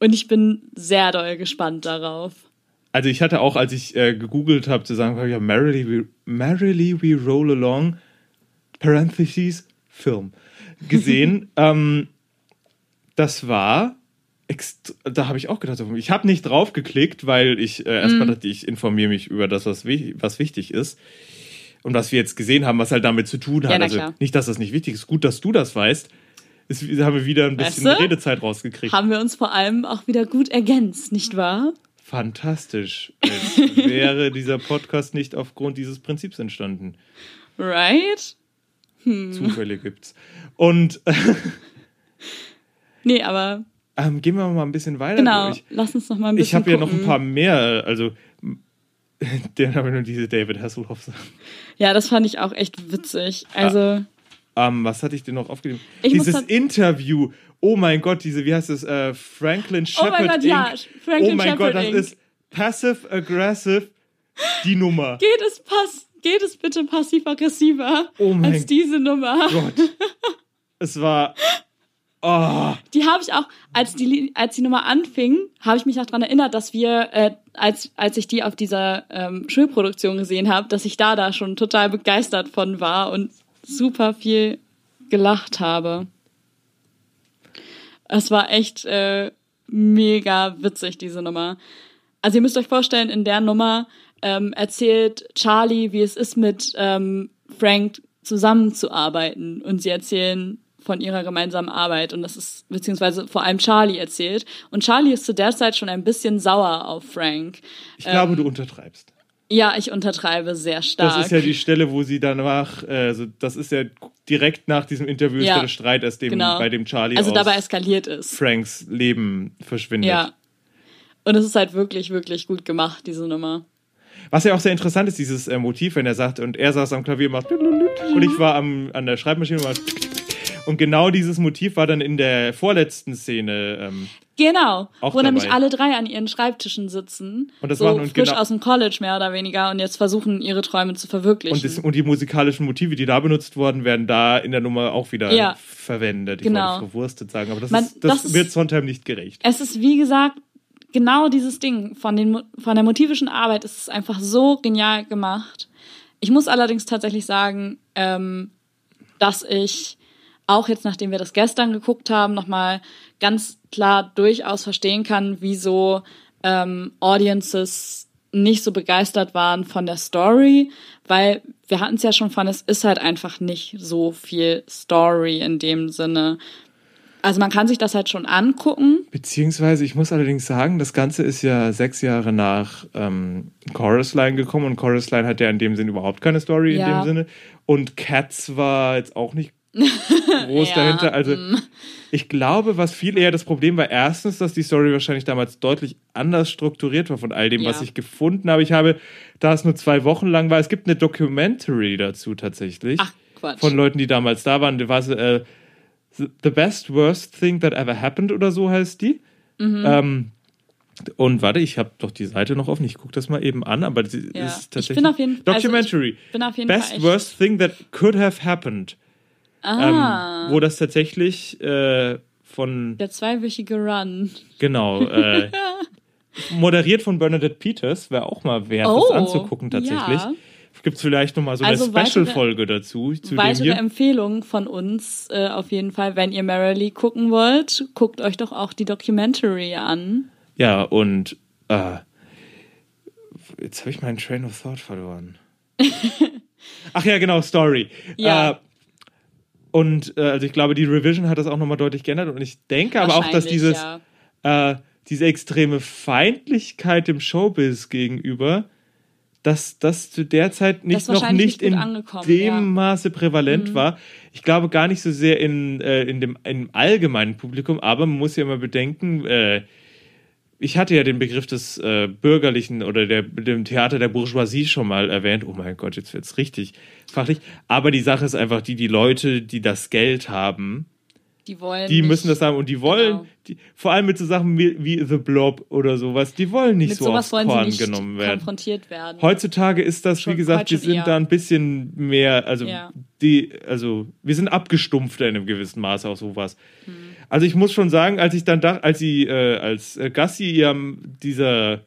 Und ich bin sehr doll gespannt darauf. also ich hatte auch, als ich äh, gegoogelt habe, zu sagen, ja, Merrily we, Merrily we Roll Along, Parentheses, Film, gesehen. ähm, das war, da habe ich auch gedacht, ich habe nicht drauf geklickt, weil ich äh, erstmal dachte, ich informiere mich über das, was, was wichtig ist. Und was wir jetzt gesehen haben, was halt damit zu tun hat. Ja, also nicht, dass das nicht wichtig ist. Gut, dass du das weißt. Ist, haben wir wieder ein bisschen Weißt du? Redezeit rausgekriegt. Haben wir uns vor allem auch wieder gut ergänzt, nicht wahr? Fantastisch. Als wäre dieser Podcast nicht aufgrund dieses Prinzips entstanden. Right? Zufälle gibt's. Und Nee, aber ähm, gehen wir mal ein bisschen weiter genau, durch. lass uns noch mal ein bisschen Ich habe ja noch ein paar mehr, also der habe nur diese David Hasselhoff Sachen. Ja, das fand ich auch echt witzig. Also, Ähm, was hatte ich denn noch aufgeschrieben? Muss Dieses Interview. Oh mein Gott, diese, wie heißt es? Äh, Franklin Oh mein Shepard Gott, ja, Inc. Franklin oh mein Shepard Gott, das Inc. ist passive aggressive die Nummer. geht es pass, geht es bitte passiv-aggressiver Oh als diese Nummer? Gott. Es war Oh, Die habe ich auch, als die, als die Nummer anfing, habe ich mich noch dran erinnert, dass wir, äh, als, als ich die auf dieser ähm, Schulproduktion gesehen habe, dass ich da da schon total begeistert von war und super viel gelacht habe. Es war echt äh, mega witzig, diese Nummer. Also ihr müsst euch vorstellen, in der Nummer ähm, erzählt Charlie, wie es ist, mit ähm, Frank zusammenzuarbeiten. Und sie erzählen von ihrer gemeinsamen Arbeit. Und das ist, beziehungsweise vor allem Charlie erzählt. Und Charlie ist zu der Zeit schon ein bisschen sauer auf Frank. ich glaube, Ähm, du untertreibst. Ja, ich untertreibe sehr stark. Das ist ja die Stelle, wo sie danach, also das ist ja direkt nach diesem Interview ist Ja, ja der Streit, erst dem, genau. bei dem Charlie also aus dabei eskaliert ist. Franks Leben verschwindet. Ja. Und es ist halt wirklich, wirklich gut gemacht, diese Nummer. Was ja auch sehr interessant ist, dieses äh, Motiv, wenn er sagt, und er saß am Klavier und macht und ich war am, an der Schreibmaschine und macht und genau dieses Motiv war dann in der vorletzten Szene. Ähm, Genau, wo nämlich dabei. alle drei an ihren Schreibtischen sitzen, Und das so machen und frisch genau- aus dem College mehr oder weniger und jetzt versuchen, ihre Träume zu verwirklichen. und, das, und die musikalischen Motive, die da benutzt worden, werden da in der Nummer auch wieder Ja. verwendet. Ich Genau. wollte verwurstet sagen, aber das, Man- ist, das, das wird Sondheim nicht gerecht. es ist, wie gesagt, genau dieses Ding. Von, den, von der motivischen Arbeit ist es einfach so genial gemacht. Ich muss allerdings tatsächlich sagen, ähm, dass ich auch jetzt, nachdem wir das gestern geguckt haben, nochmal ganz klar durchaus verstehen kann, wieso ähm, Audiences nicht so begeistert waren von der Story, weil wir hatten es ja schon von, es ist halt einfach nicht so viel Story in dem Sinne. Also man kann sich das halt schon angucken, Beziehungsweise, ich muss allerdings sagen, das Ganze ist ja sechs Jahre nach ähm, Chorus Line gekommen und Chorus Line hat ja in dem Sinne überhaupt keine Story in Ja. dem Sinne. Und Cats war jetzt auch nicht groß Ja, dahinter. Also ich glaube, was viel eher das Problem war, erstens, dass die Story wahrscheinlich damals deutlich anders strukturiert war von all dem, Ja. was ich gefunden habe. Ich habe, da es nur zwei Wochen lang war, es gibt eine Documentary dazu tatsächlich. Ach, Quatsch. Von Leuten, die damals da waren. Die war äh, The Best Worst Thing That Ever Happened oder so heißt die. Mhm. Ähm, und warte, ich habe doch die Seite noch offen. Ich gucke das mal eben an, aber sie Ja. ist Ich tatsächlich. bin auf jeden- also Documentary. ich bin auf jeden Best Fall Worst Thing That Could Have Happened. Ah, Ähm, wo das tatsächlich äh, von, der zweiwöchige Run. genau, äh, moderiert von Bernadette Peters, wäre auch mal wert, Oh, das anzugucken tatsächlich. ja. Gibt es vielleicht nochmal so Also eine Special-Folge dazu, zu Weitere hier. Empfehlung von uns äh, auf jeden Fall, wenn ihr Merrily gucken wollt, guckt euch doch auch die Documentary an. Ja, und äh, jetzt habe ich meinen Train of Thought verloren. Ach ja, genau, Story. Ja. Und äh, also ich glaube, die Revision hat das auch nochmal deutlich geändert und ich denke aber auch, dass dieses ja. äh, diese extreme Feindlichkeit dem Showbiz gegenüber, dass das zu der Zeit nicht noch nicht nicht in dem ja. Mhm. Maße prävalent war. Ich glaube gar nicht so sehr in, äh, in dem im allgemeinen Publikum, aber man muss ja immer bedenken, äh, ich hatte ja den Begriff des äh, bürgerlichen oder der, dem Theater der Bourgeoisie schon mal erwähnt. Oh mein Gott, jetzt wird's richtig fachlich. Aber die Sache ist einfach die, die Leute, die das Geld haben, Die wollen. die nicht müssen das haben und die wollen, Genau. die, vor allem mit so Sachen wie, wie The Blob oder sowas, die wollen nicht Mit so aufs wollen Korn genommen werden. konfrontiert werden. Heutzutage ist das, Schon- wie gesagt, wir sind eher. da ein bisschen mehr, also Ja. die, also wir sind abgestumpfter in einem gewissen Maße auf sowas. Hm. Also ich muss schon sagen, als ich dann dachte, als sie, äh, als äh, Gassi ihrem dieser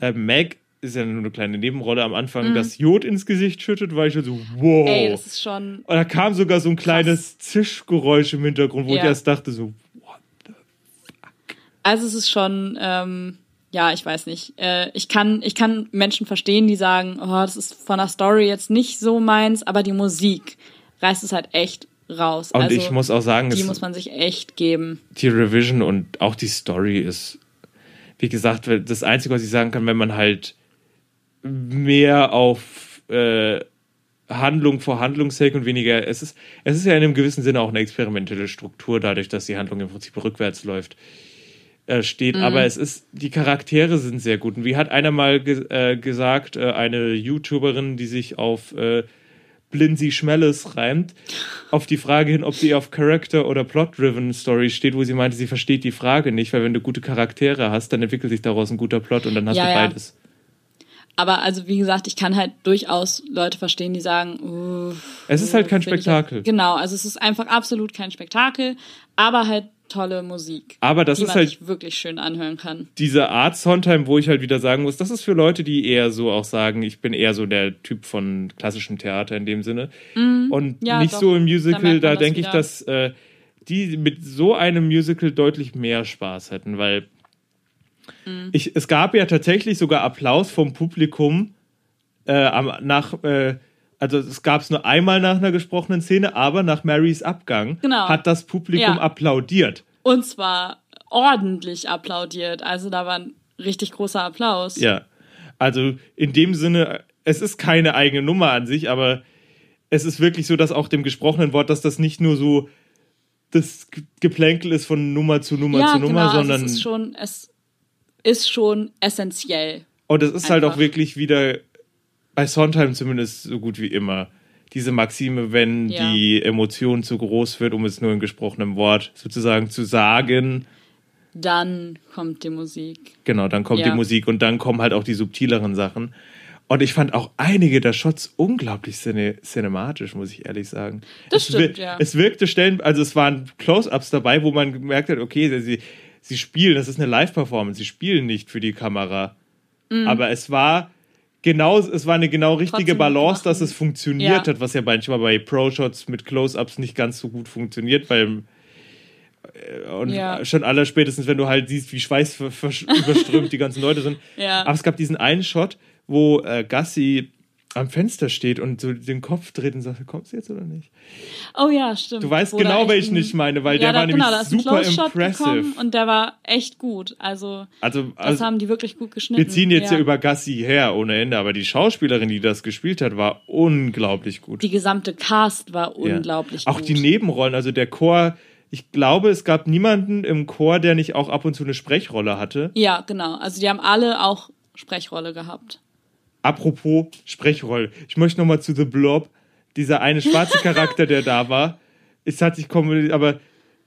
äh, Meg ist ja nur eine kleine Nebenrolle am Anfang, das Jod ins Gesicht schüttet, war ich schon so, wow. Mhm. Ey, das ist schon. Und da kam sogar so ein kleines Zischgeräusch im Hintergrund, wo ich Ja. erst dachte so, Also es ist schon, ähm, ja, ich weiß nicht. Äh, ich kann, ich kann Menschen verstehen, die sagen, oh, das ist von der Story jetzt nicht so meins, aber die Musik reißt es halt echt raus. Und also, ich muss auch sagen, die muss man sich echt geben. die Revision und auch die Story ist, wie gesagt, das Einzige, was ich sagen kann, wenn man halt mehr auf äh, Handlung vor Handlungssake und weniger, es ist, es ist ja in einem gewissen Sinne auch eine experimentelle Struktur, dadurch, dass die Handlung im Prinzip rückwärts läuft, äh, steht. Aber es ist, die Charaktere sind sehr gut. Und wie hat einer mal ge äh, gesagt, äh, eine YouTuberin, die sich auf äh, Blindsy Schmelles reimt, auf die Frage hin, ob sie auf Character oder Plot-Driven Story steht, wo sie meinte, sie versteht die Frage nicht, weil wenn du gute Charaktere hast, dann entwickelt sich daraus ein guter Plot und dann hast Ja, du ja. beides. Aber also wie gesagt, ich kann halt durchaus Leute verstehen, die sagen, Es ist halt kein Spektakel. Halt, genau, also es ist einfach absolut kein Spektakel, aber halt tolle Musik. Aber das die ist man halt- wirklich schön anhören kann. diese Art Sondheim, wo ich halt wieder sagen muss, das ist für Leute, die eher so auch sagen, ich bin eher so der Typ von klassischem Theater in dem Sinne. Und Mhm. Ja, nicht doch. so im Da Musical, da, das denke ich, dass äh, die mit so einem Musical deutlich mehr Spaß hätten, weil Mhm. ich, es gab ja tatsächlich sogar Applaus vom Publikum äh, nach, äh, also es gab es nur einmal nach einer gesprochenen Szene, aber nach Marys Abgang Genau. hat das Publikum Ja. applaudiert. Und zwar ordentlich applaudiert. Also da war ein richtig großer Applaus. Ja, also in dem Sinne, es ist keine eigene Nummer an sich, aber es ist wirklich so, dass auch dem gesprochenen Wort, dass das nicht nur so das Ge- Geplänkel ist von Nummer zu Nummer ja zu Nummer, genau, sondern also es ist schon, es ist schon essentiell. und es ist halt auch einfach. wirklich wieder bei Sondheim zumindest so gut wie immer diese Maxime, wenn Ja. die Emotion zu groß wird, um es nur in gesprochenem Wort sozusagen zu sagen, Dann kommt die Musik. Genau, dann kommt Ja. die Musik und dann kommen halt auch die subtileren Sachen. Und ich fand auch einige der Shots unglaublich cine cinematisch, muss ich ehrlich sagen. Das es stimmt, ja. Es wirkte Stellen, also es waren Close-Ups dabei, wo man gemerkt hat, okay, sie, sie spielen, das ist eine Live-Performance, sie spielen nicht für die Kamera. Mhm. Aber es war genau, es war eine genau richtige Trotzdem Balance, dass es funktioniert Ja. hat, was ja manchmal bei Pro-Shots mit Close-Ups nicht ganz so gut funktioniert, weil und Ja. schon aller spätestens, wenn du halt siehst, wie Schweiß ver- versch- überströmt die ganzen Leute sind. Ja. Aber es gab diesen einen Shot, wo äh, Gassi am Fenster steht und so den Kopf dreht und sagt, kommst du jetzt oder nicht? Oh ja, stimmt. Du weißt da genau, welchen ich meine, weil ja, der war nämlich genau, ein super impressive. Und der war echt gut. Also, Also, das also haben die wirklich gut geschnitten. wir ziehen jetzt ja. über Gassi her ohne Ende, aber die Schauspielerin, die das gespielt hat, war unglaublich gut. Die gesamte Cast war Ja. unglaublich Auch gut. die Nebenrollen, also der Chor, ich glaube, es gab niemanden im Chor, der nicht auch ab und zu eine Sprechrolle hatte. Ja, genau. Also die haben alle auch Sprechrolle gehabt. Apropos Sprechrolle. Ich möchte nochmal zu The Blob. Dieser eine schwarze Charakter, der da war. Es hat sich kommen, aber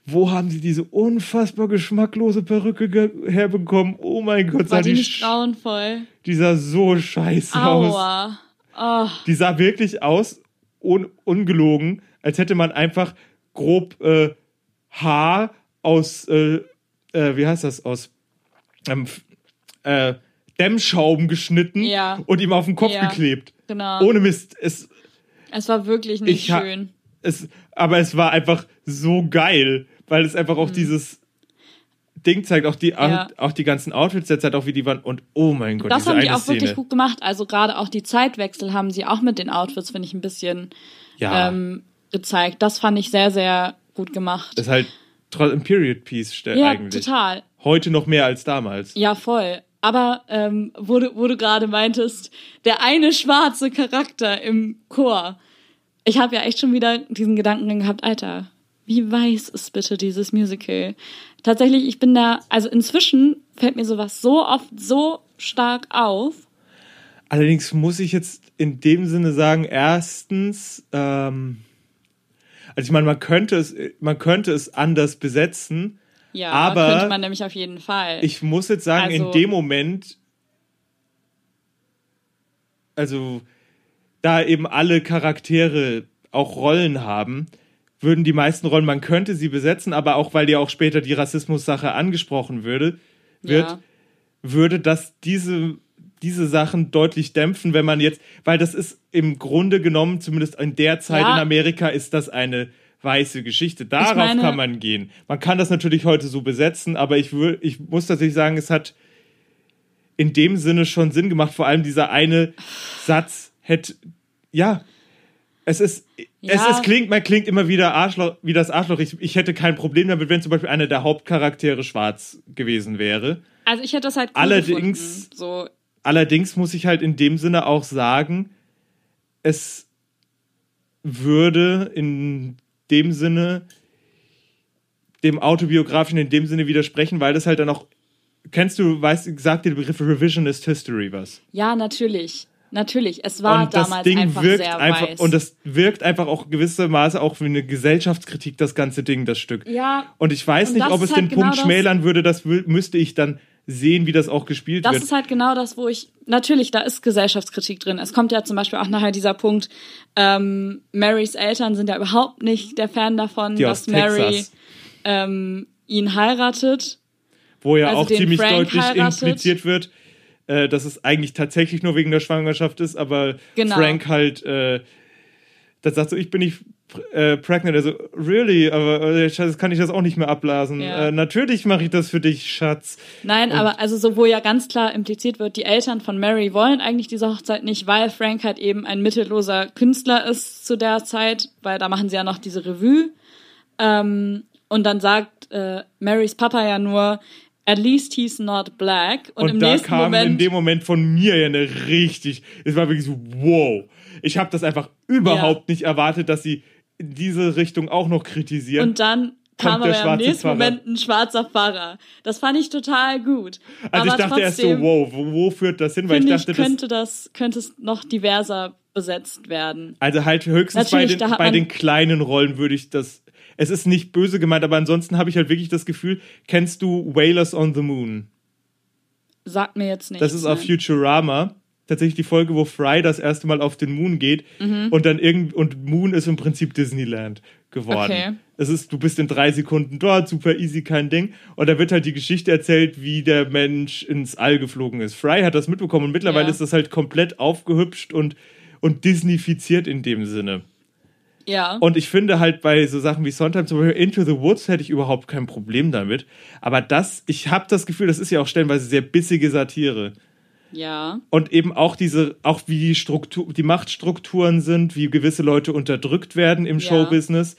wo haben sie diese unfassbar geschmacklose Perücke herbekommen? Oh mein Gott, sah War die die, grauenvoll? die sah so scheiße aus. Aua. Oh, Die sah wirklich aus, un ungelogen, als hätte man einfach grob äh, Haar aus, äh, äh, wie heißt das, aus ähm, äh, Dämmschrauben geschnitten Ja. und ihm auf den Kopf Ja. geklebt. genau. Ohne Mist. Es, es war wirklich nicht schön. es, aber es war einfach so geil, weil es einfach auch dieses Ding zeigt, auch die, Mhm. Ja. auch die ganzen Outfits, der zeigt auch, wie die waren. Und oh mein Gott, Das haben die auch Szene. wirklich gut gemacht. Also gerade auch die Zeitwechsel haben sie auch mit den Outfits, finde ich, ein bisschen ja, ähm, gezeigt. Das fand ich sehr, sehr gut gemacht. das ist halt ein Period Piece ja, eigentlich. total. Heute noch mehr als damals. Ja, voll. Aber ähm, wo, du, du gerade meintest, der eine schwarze Charakter im Chor. Ich habe ja echt schon wieder diesen Gedanken gehabt, Alter, wie weiß ist bitte dieses Musical? Tatsächlich, ich bin da, also inzwischen fällt mir sowas so oft so stark auf. Allerdings muss ich jetzt in dem Sinne sagen, erstens, ähm, also ich meine, man könnte es, man könnte es anders besetzen. Ja, Aber könnte man nämlich auf jeden Fall. Ich muss jetzt sagen, Also- in dem Moment, also da eben alle Charaktere auch Rollen haben, würden die meisten Rollen, man könnte sie besetzen, aber auch weil ja auch später die Rassismus-Sache angesprochen würde, wird, ja. würde das diese, diese Sachen deutlich dämpfen, wenn man jetzt, weil das ist im Grunde genommen, zumindest in der Zeit Ja. in Amerika, ist das eine weiße Geschichte. Darauf meine- kann man gehen. Man kann das natürlich heute so besetzen, aber ich, wür, ich muss tatsächlich sagen, es hat in dem Sinne schon Sinn gemacht. Vor allem dieser eine Satz hätte, ja, es ist, es Ja. ist, klingt, man klingt immer wieder Arschloch, wie das Arschloch. Ich, ich hätte kein Problem damit, wenn zum Beispiel einer der Hauptcharaktere schwarz gewesen wäre. Also ich hätte das halt cool Allerdings- gefunden. So, Allerdings muss ich halt in dem Sinne auch sagen, es würde in dem Sinne dem autobiografischen in dem Sinne widersprechen, weil das halt dann auch kennst du, weißt, sagt dir der Begriff Revisionist History was? ja, natürlich. Natürlich. Es war und das damals Ding einfach wirkt sehr einfach weiß. und das wirkt einfach auch gewissermaßen auch wie eine Gesellschaftskritik das ganze Ding das Stück. ja, Und ich weiß nicht, ob es ist den halt genau Punkt schmälern würde, das müsste ich dann sehen, wie das auch gespielt Das wird. ist halt genau das, wo ich, natürlich, da ist Gesellschaftskritik drin. Es kommt ja zum Beispiel auch nachher dieser Punkt, ähm, Marys Eltern sind ja überhaupt nicht der Fan davon, Die dass Mary ähm, ihn heiratet. wo ja also auch ziemlich Frank deutlich heiratet. impliziert wird, äh, dass es eigentlich tatsächlich nur wegen der Schwangerschaft ist, aber Genau. Frank halt, äh, das sagt so, ich bin nicht äh, pregnant, also really, aber äh, Schatz, kann ich das auch nicht mehr abblasen. Ja. Äh, natürlich mache ich das für dich, Schatz. Nein, aber also so, wo ja ganz klar impliziert wird, die Eltern von Mary wollen eigentlich diese Hochzeit nicht, weil Frank halt eben ein mittelloser Künstler ist zu der Zeit, weil da machen sie ja noch diese Revue. Ähm, und dann sagt äh, Marys Papa ja nur, at least he's not black. Und, Und, im da nächsten kam Moment in dem Moment von mir ja eine richtig, es war wirklich so, wow. Ich habe das einfach überhaupt nicht erwartet, dass sie in diese Richtung auch noch kritisieren. Und dann kam aber im nächsten Pfarrer. Moment ein schwarzer Pfarrer. Das fand ich total gut. also aber ich dachte erst so, wow, wo, wo führt das hin? Weil ich dachte, ich, das, könnte das, könnte es noch diverser besetzt werden. Also halt höchstens bei, Natürlich, den, da hat bei den kleinen Rollen würde ich das. Es ist nicht böse gemeint, aber ansonsten habe ich halt wirklich das Gefühl, kennst du Whalers on the Moon? Sagt mir jetzt nicht. Das ist auf Futurama. Tatsächlich die Folge, wo Fry das erste Mal auf den Moon geht Mhm. und dann irgend und Moon ist im Prinzip Disneyland geworden. Okay. Es ist, du bist in drei Sekunden dort, super easy, kein Ding. Und da wird halt die Geschichte erzählt, wie der Mensch ins All geflogen ist. Fry hat das mitbekommen und mittlerweile Ja. ist das halt komplett aufgehübscht und, und Disneyfiziert in dem Sinne. Ja. Und ich finde halt bei so Sachen wie Sondheim, zum Beispiel Into the Woods, hätte ich überhaupt kein Problem damit. Aber das, ich habe das Gefühl, das ist ja auch stellenweise sehr bissige Satire. Ja. Und eben auch diese, auch wie die Struktur, die Machtstrukturen sind, wie gewisse Leute unterdrückt werden im Ja. Showbusiness,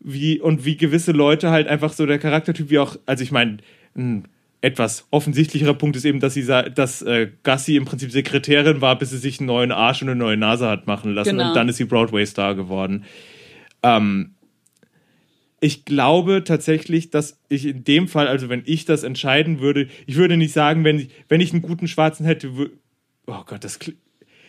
wie, und wie gewisse Leute halt einfach so der Charaktertyp, wie auch, also ich meine, ein etwas offensichtlicherer Punkt ist eben, dass sie, dass äh, Gussie im Prinzip Sekretärin war, bis sie sich einen neuen Arsch und eine neue Nase hat machen lassen Genau. und dann ist sie Broadway-Star geworden. Ähm, ich glaube tatsächlich, dass ich in dem Fall, also wenn ich das entscheiden würde, ich würde nicht sagen, wenn ich, wenn ich einen guten Schwarzen hätte, oh Gott, das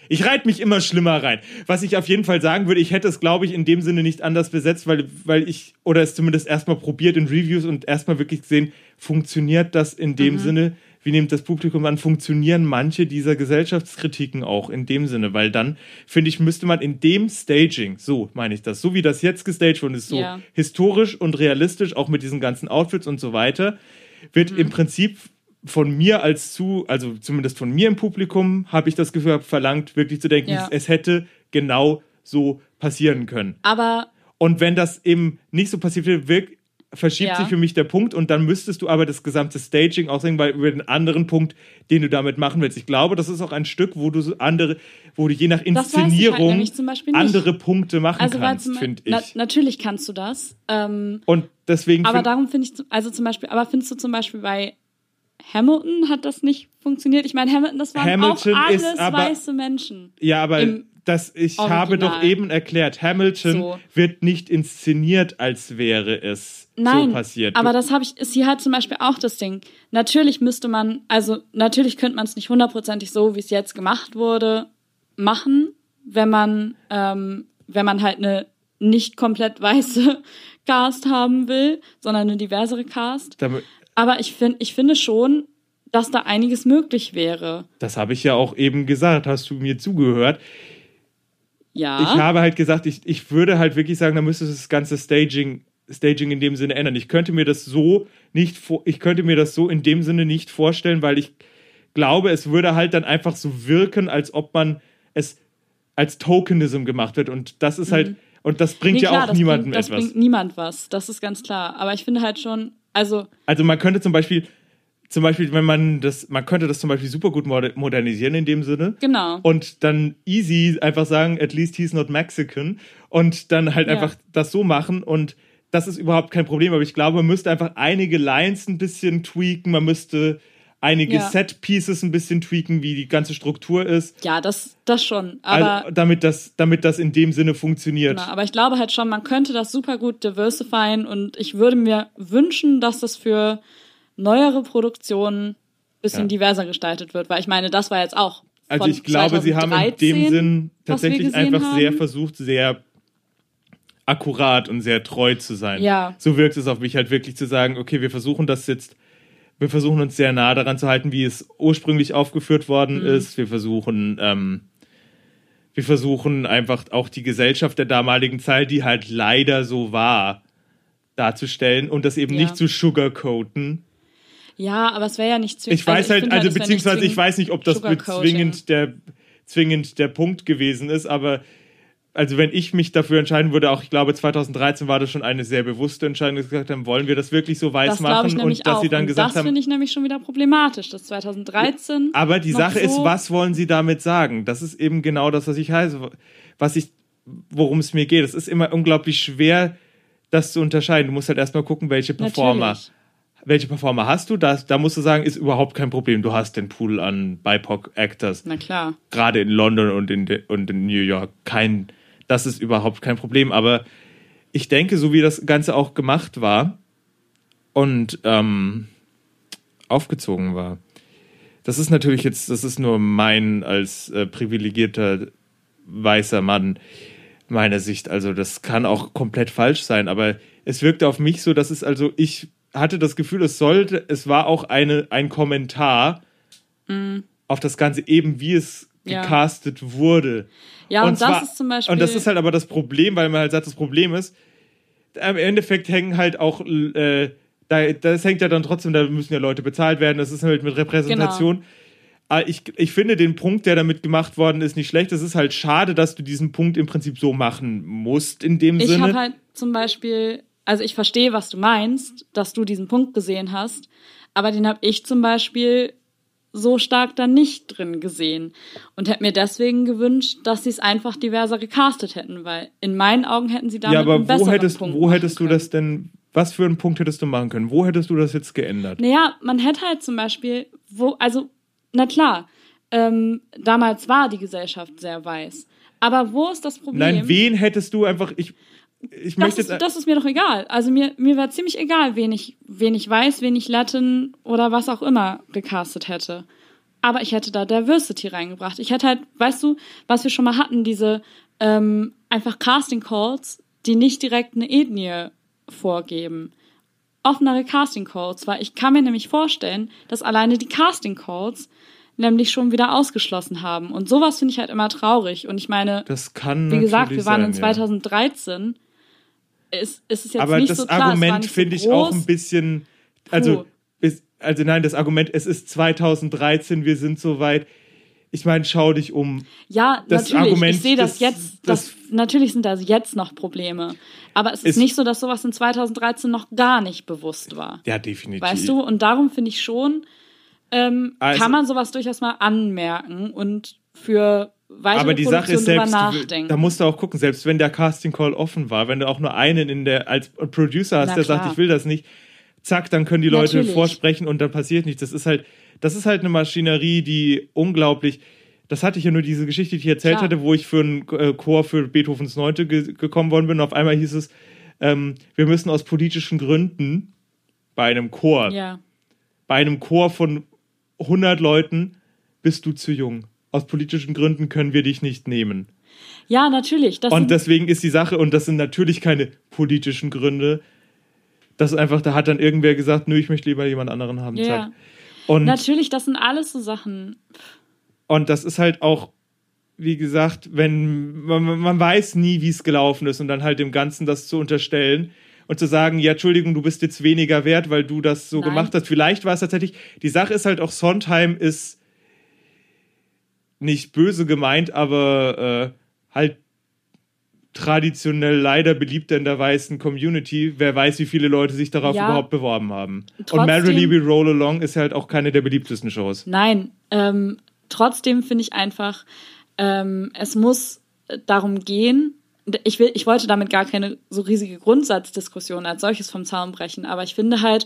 ich reite mich immer schlimmer rein. Was ich auf jeden Fall sagen würde, ich hätte es, glaube ich, in dem Sinne nicht anders besetzt, weil, weil ich, oder es zumindest erstmal probiert in Reviews und erstmal wirklich gesehen, funktioniert das in dem Sinne, wie nimmt das Publikum an, funktionieren manche dieser Gesellschaftskritiken auch in dem Sinne, weil dann, finde ich, müsste man in dem Staging, so meine ich das, so wie das jetzt gestaged worden ist, so Ja. historisch und realistisch, auch mit diesen ganzen Outfits und so weiter, wird Mhm. im Prinzip von mir als zu, also zumindest von mir im Publikum, habe ich das Gefühl verlangt, wirklich zu denken, Ja. es hätte genau so passieren können. Aber Und wenn das eben nicht so passiert wird, wirkt, verschiebt Ja. sich für mich der Punkt und dann müsstest du aber das gesamte Staging auch sehen, weil über den anderen Punkt, den du damit machen willst. Ich glaube, das ist auch ein Stück, wo du andere, wo du je nach halt Inszenierung nicht. andere Punkte machen also kannst, finde ich. na, natürlich kannst du das. Ähm, und deswegen aber darum finde ich, also zum Beispiel, aber findest du zum Beispiel bei Hamilton hat das nicht funktioniert? Ich meine, Hamilton, das waren Hamilton auch alles aber- weiße Menschen. Ja, aber das, ich habe doch Original. eben erklärt, Hamilton So. wird nicht inszeniert, als wäre es Nein, so passiert. aber das habe ich, ist hier halt zum Beispiel auch das Ding. Natürlich müsste man, also natürlich könnte man es nicht hundertprozentig so, wie es jetzt gemacht wurde, machen, wenn man, ähm, wenn man halt eine nicht komplett weiße Cast haben will, sondern eine diversere Cast. Aber ich finde, ich finde schon, dass da einiges möglich wäre. das habe ich ja auch eben gesagt, hast du mir zugehört. Ja. Ich habe halt gesagt, ich, ich würde halt wirklich sagen, da müsste das ganze Staging, Staging in dem Sinne ändern. Ich könnte mir das so nicht ich könnte mir das so in dem Sinne nicht vorstellen, weil ich glaube, es würde halt dann einfach so wirken, als ob man es als Tokenism gemacht wird. Und das ist halt, und das bringt Mhm. Nee, ja klar, auch das niemandem bringt, das etwas. bringt niemand was. Das ist ganz klar. Aber ich finde halt schon, also Also man könnte zum Beispiel, zum Beispiel, wenn man das, man könnte das zum Beispiel super gut moder- modernisieren in dem Sinne. genau. Und dann easy einfach sagen, at least he's not Mexican. Und dann halt Ja. einfach das so machen. Und das ist überhaupt kein Problem. Aber ich glaube, man müsste einfach einige Lines ein bisschen tweaken. Man müsste einige Ja. Set-Pieces ein bisschen tweaken, wie die ganze Struktur ist. Ja, das, das schon. Aber, also, damit, das, damit das in dem Sinne funktioniert. genau, aber ich glaube halt schon, man könnte das super gut diversifieren und ich würde mir wünschen, dass das für neuere Produktionen ein bisschen Ja. diverser gestaltet wird, weil ich meine, das war jetzt auch. Also von ich glaube, sie haben in dem 2013, Sinn tatsächlich einfach sehr haben. versucht, sehr akkurat und sehr treu zu sein. Ja. So wirkt es auf mich halt wirklich zu sagen, okay, wir versuchen das jetzt wir versuchen uns sehr nah daran zu halten, wie es ursprünglich aufgeführt worden Mhm. ist. Wir versuchen, ähm, wir versuchen einfach auch die Gesellschaft der damaligen Zeit, die halt leider so war, darzustellen und das eben Ja. nicht zu sugarcoaten. Ja, aber es wäre ja nicht zwingend. Ich weiß halt, also es wär nicht beziehungsweise ich weiß nicht, ob das zwingend der, zwingend der Punkt gewesen ist, aber also wenn ich mich dafür entscheiden würde, auch ich glaube 2013 war das schon eine sehr bewusste Entscheidung, dass sie gesagt haben, wollen wir das wirklich so weiß Das machen und dass auch. sie dann und gesagt das haben, finde ich nämlich schon wieder problematisch, dass 2013. aber die Sache ist, so- was wollen sie damit sagen? Das ist eben genau das, was ich heiße, was ich, worum es mir geht. Es ist immer unglaublich schwer, das zu unterscheiden. Du musst halt erstmal gucken, welche Performer Natürlich. welche Performer hast du? Das, da musst du sagen, ist überhaupt kein Problem. Du hast den Pool an BIPOC-Actors, Na klar. gerade in London und in, de, und in New York. Kein, das ist überhaupt kein Problem. Aber ich denke, so wie das Ganze auch gemacht war und ähm, aufgezogen war, das ist natürlich jetzt, das ist nur mein als äh, privilegierter weißer Mann meine Sicht. Also das kann auch komplett falsch sein, aber es wirkte auf mich so, dass es also ich hatte das Gefühl, es sollte, es war auch eine ein Kommentar auf das Ganze eben wie es Mhm. Ja. gecastet wurde. Ja, und, das zwar- ist zum Beispiel. Und das ist halt aber das Problem, weil man halt sagt, das Problem ist, im Endeffekt hängen halt auch, äh, da, das hängt ja dann trotzdem, da müssen ja Leute bezahlt werden, das ist halt mit Repräsentation. Genau. Aber ich, ich finde den Punkt, der damit gemacht worden ist, nicht schlecht. Es ist halt schade, dass du diesen Punkt im Prinzip so machen musst, in dem Ich Sinne. habe halt zum Beispiel, also ich verstehe, was du meinst, dass du diesen Punkt gesehen hast, aber den habe ich zum Beispiel so stark dann nicht drin gesehen und hätte mir deswegen gewünscht, dass sie es einfach diverser gecastet hätten, weil in meinen Augen hätten sie damit ja, aber einen wo besseren hättest, Punkt wo hättest du das denn, was für einen Punkt hättest du machen können? Wo hättest du das jetzt geändert? Naja, man hätte halt zum Beispiel, wo, also, na klar, ähm, damals war die Gesellschaft sehr weiß. Aber wo ist das Problem? Nein, wen hättest du einfach, ich, ich das, möchte ist, das ist mir doch egal. Also mir, mir wäre ziemlich egal, wen ich, wen ich weiß, wen ich Latin oder was auch immer gecastet hätte. Aber ich hätte da Diversity reingebracht. Ich hätte halt, weißt du, was wir schon mal hatten, diese ähm, einfach Casting Calls, die nicht direkt eine Ethnie vorgeben. Offenere Casting Calls, weil ich kann mir nämlich vorstellen, dass alleine die Casting Calls nämlich schon wieder ausgeschlossen haben. Und sowas finde ich halt immer traurig. Und ich meine, das kann wie gesagt, wir waren sein, in ja. 2013. Ist, ist es jetzt Aber nicht das so klar, es Argument finde ich auch ein bisschen, also, ist, also nein, das Argument, es ist 2013, wir sind so weit. Ich meine, schau dich um. Ja, das natürlich. Argument, ich sehe das, das- jetzt. das- Das, natürlich sind da jetzt noch Probleme. Aber es ist, Ist- nicht so, dass sowas in 2013 noch gar nicht bewusst war. Ja, definitiv. Weißt du? Und darum finde ich schon, ähm, Also- kann man sowas durchaus mal anmerken und für weitere Aber die Sache ist selbst, nachdenken. da musst du auch gucken, selbst wenn der Casting Call offen war, wenn du auch nur einen in der, als Producer hast, Na der klar. sagt, ich will das nicht, zack, dann können die Leute Natürlich. vorsprechen und dann passiert nichts. Das ist halt, das ist halt eine Maschinerie, die unglaublich, das hatte ich ja nur diese Geschichte, die ich erzählt Klar. hatte, wo ich für einen äh, Chor für Beethovens Neunte ge gekommen worden bin und auf einmal hieß es, ähm, wir müssen aus politischen Gründen bei einem Chor, ja. bei einem Chor von 100 Leuten bist du zu jung. Aus politischen Gründen können wir dich nicht nehmen. ja, natürlich. Das Und deswegen ist die Sache, und das sind natürlich keine politischen Gründe, das ist einfach, da hat dann irgendwer gesagt, nö, ich möchte lieber jemand anderen haben. Ja. Zack. Und, natürlich, das sind alles so Sachen. und das ist halt auch, wie gesagt, wenn man, man weiß nie, wie es gelaufen ist und dann halt dem Ganzen das zu unterstellen und zu sagen, ja, Entschuldigung, du bist jetzt weniger wert, weil du das so Nein. gemacht hast. Vielleicht war es tatsächlich, die Sache ist halt auch, Sondheim ist nicht böse gemeint, aber äh, halt traditionell leider beliebter in der weißen Community. Wer weiß, wie viele Leute sich darauf Ja. überhaupt beworben haben. Und Trotzdem- Merrily We Roll Along ist halt auch keine der beliebtesten Shows. Nein, ähm, trotzdem finde ich einfach, ähm, es muss darum gehen, ich, will, ich wollte damit gar keine so riesige Grundsatzdiskussion als solches vom Zaun brechen, aber ich finde halt,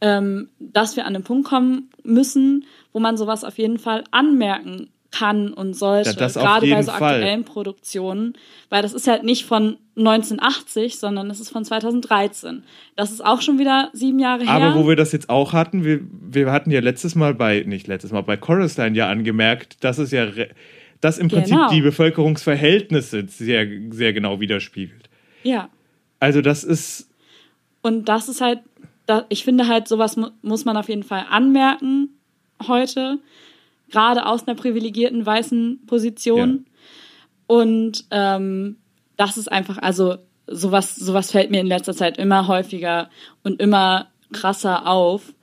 ähm, dass wir an den Punkt kommen müssen, wo man sowas auf jeden Fall anmerken kann und sollte, Ja, gerade bei so Fall. aktuellen Produktionen, weil das ist halt nicht von 1980, sondern es ist von 2013. Das ist auch schon wieder sieben Jahre her. Aber wo wir das jetzt auch hatten, wir, wir hatten ja letztes Mal bei, nicht letztes Mal, bei Chorus Line ja angemerkt, dass es ja, dass im Prinzip Genau. die Bevölkerungsverhältnisse sehr, sehr genau widerspiegelt. ja. Also das ist, Und das ist halt ich finde halt, sowas mu muss man auf jeden Fall anmerken heute, gerade aus einer privilegierten weißen Position. Und ähm, das ist einfach, also sowas, sowas fällt mir in letzter Zeit immer häufiger und immer krasser auf,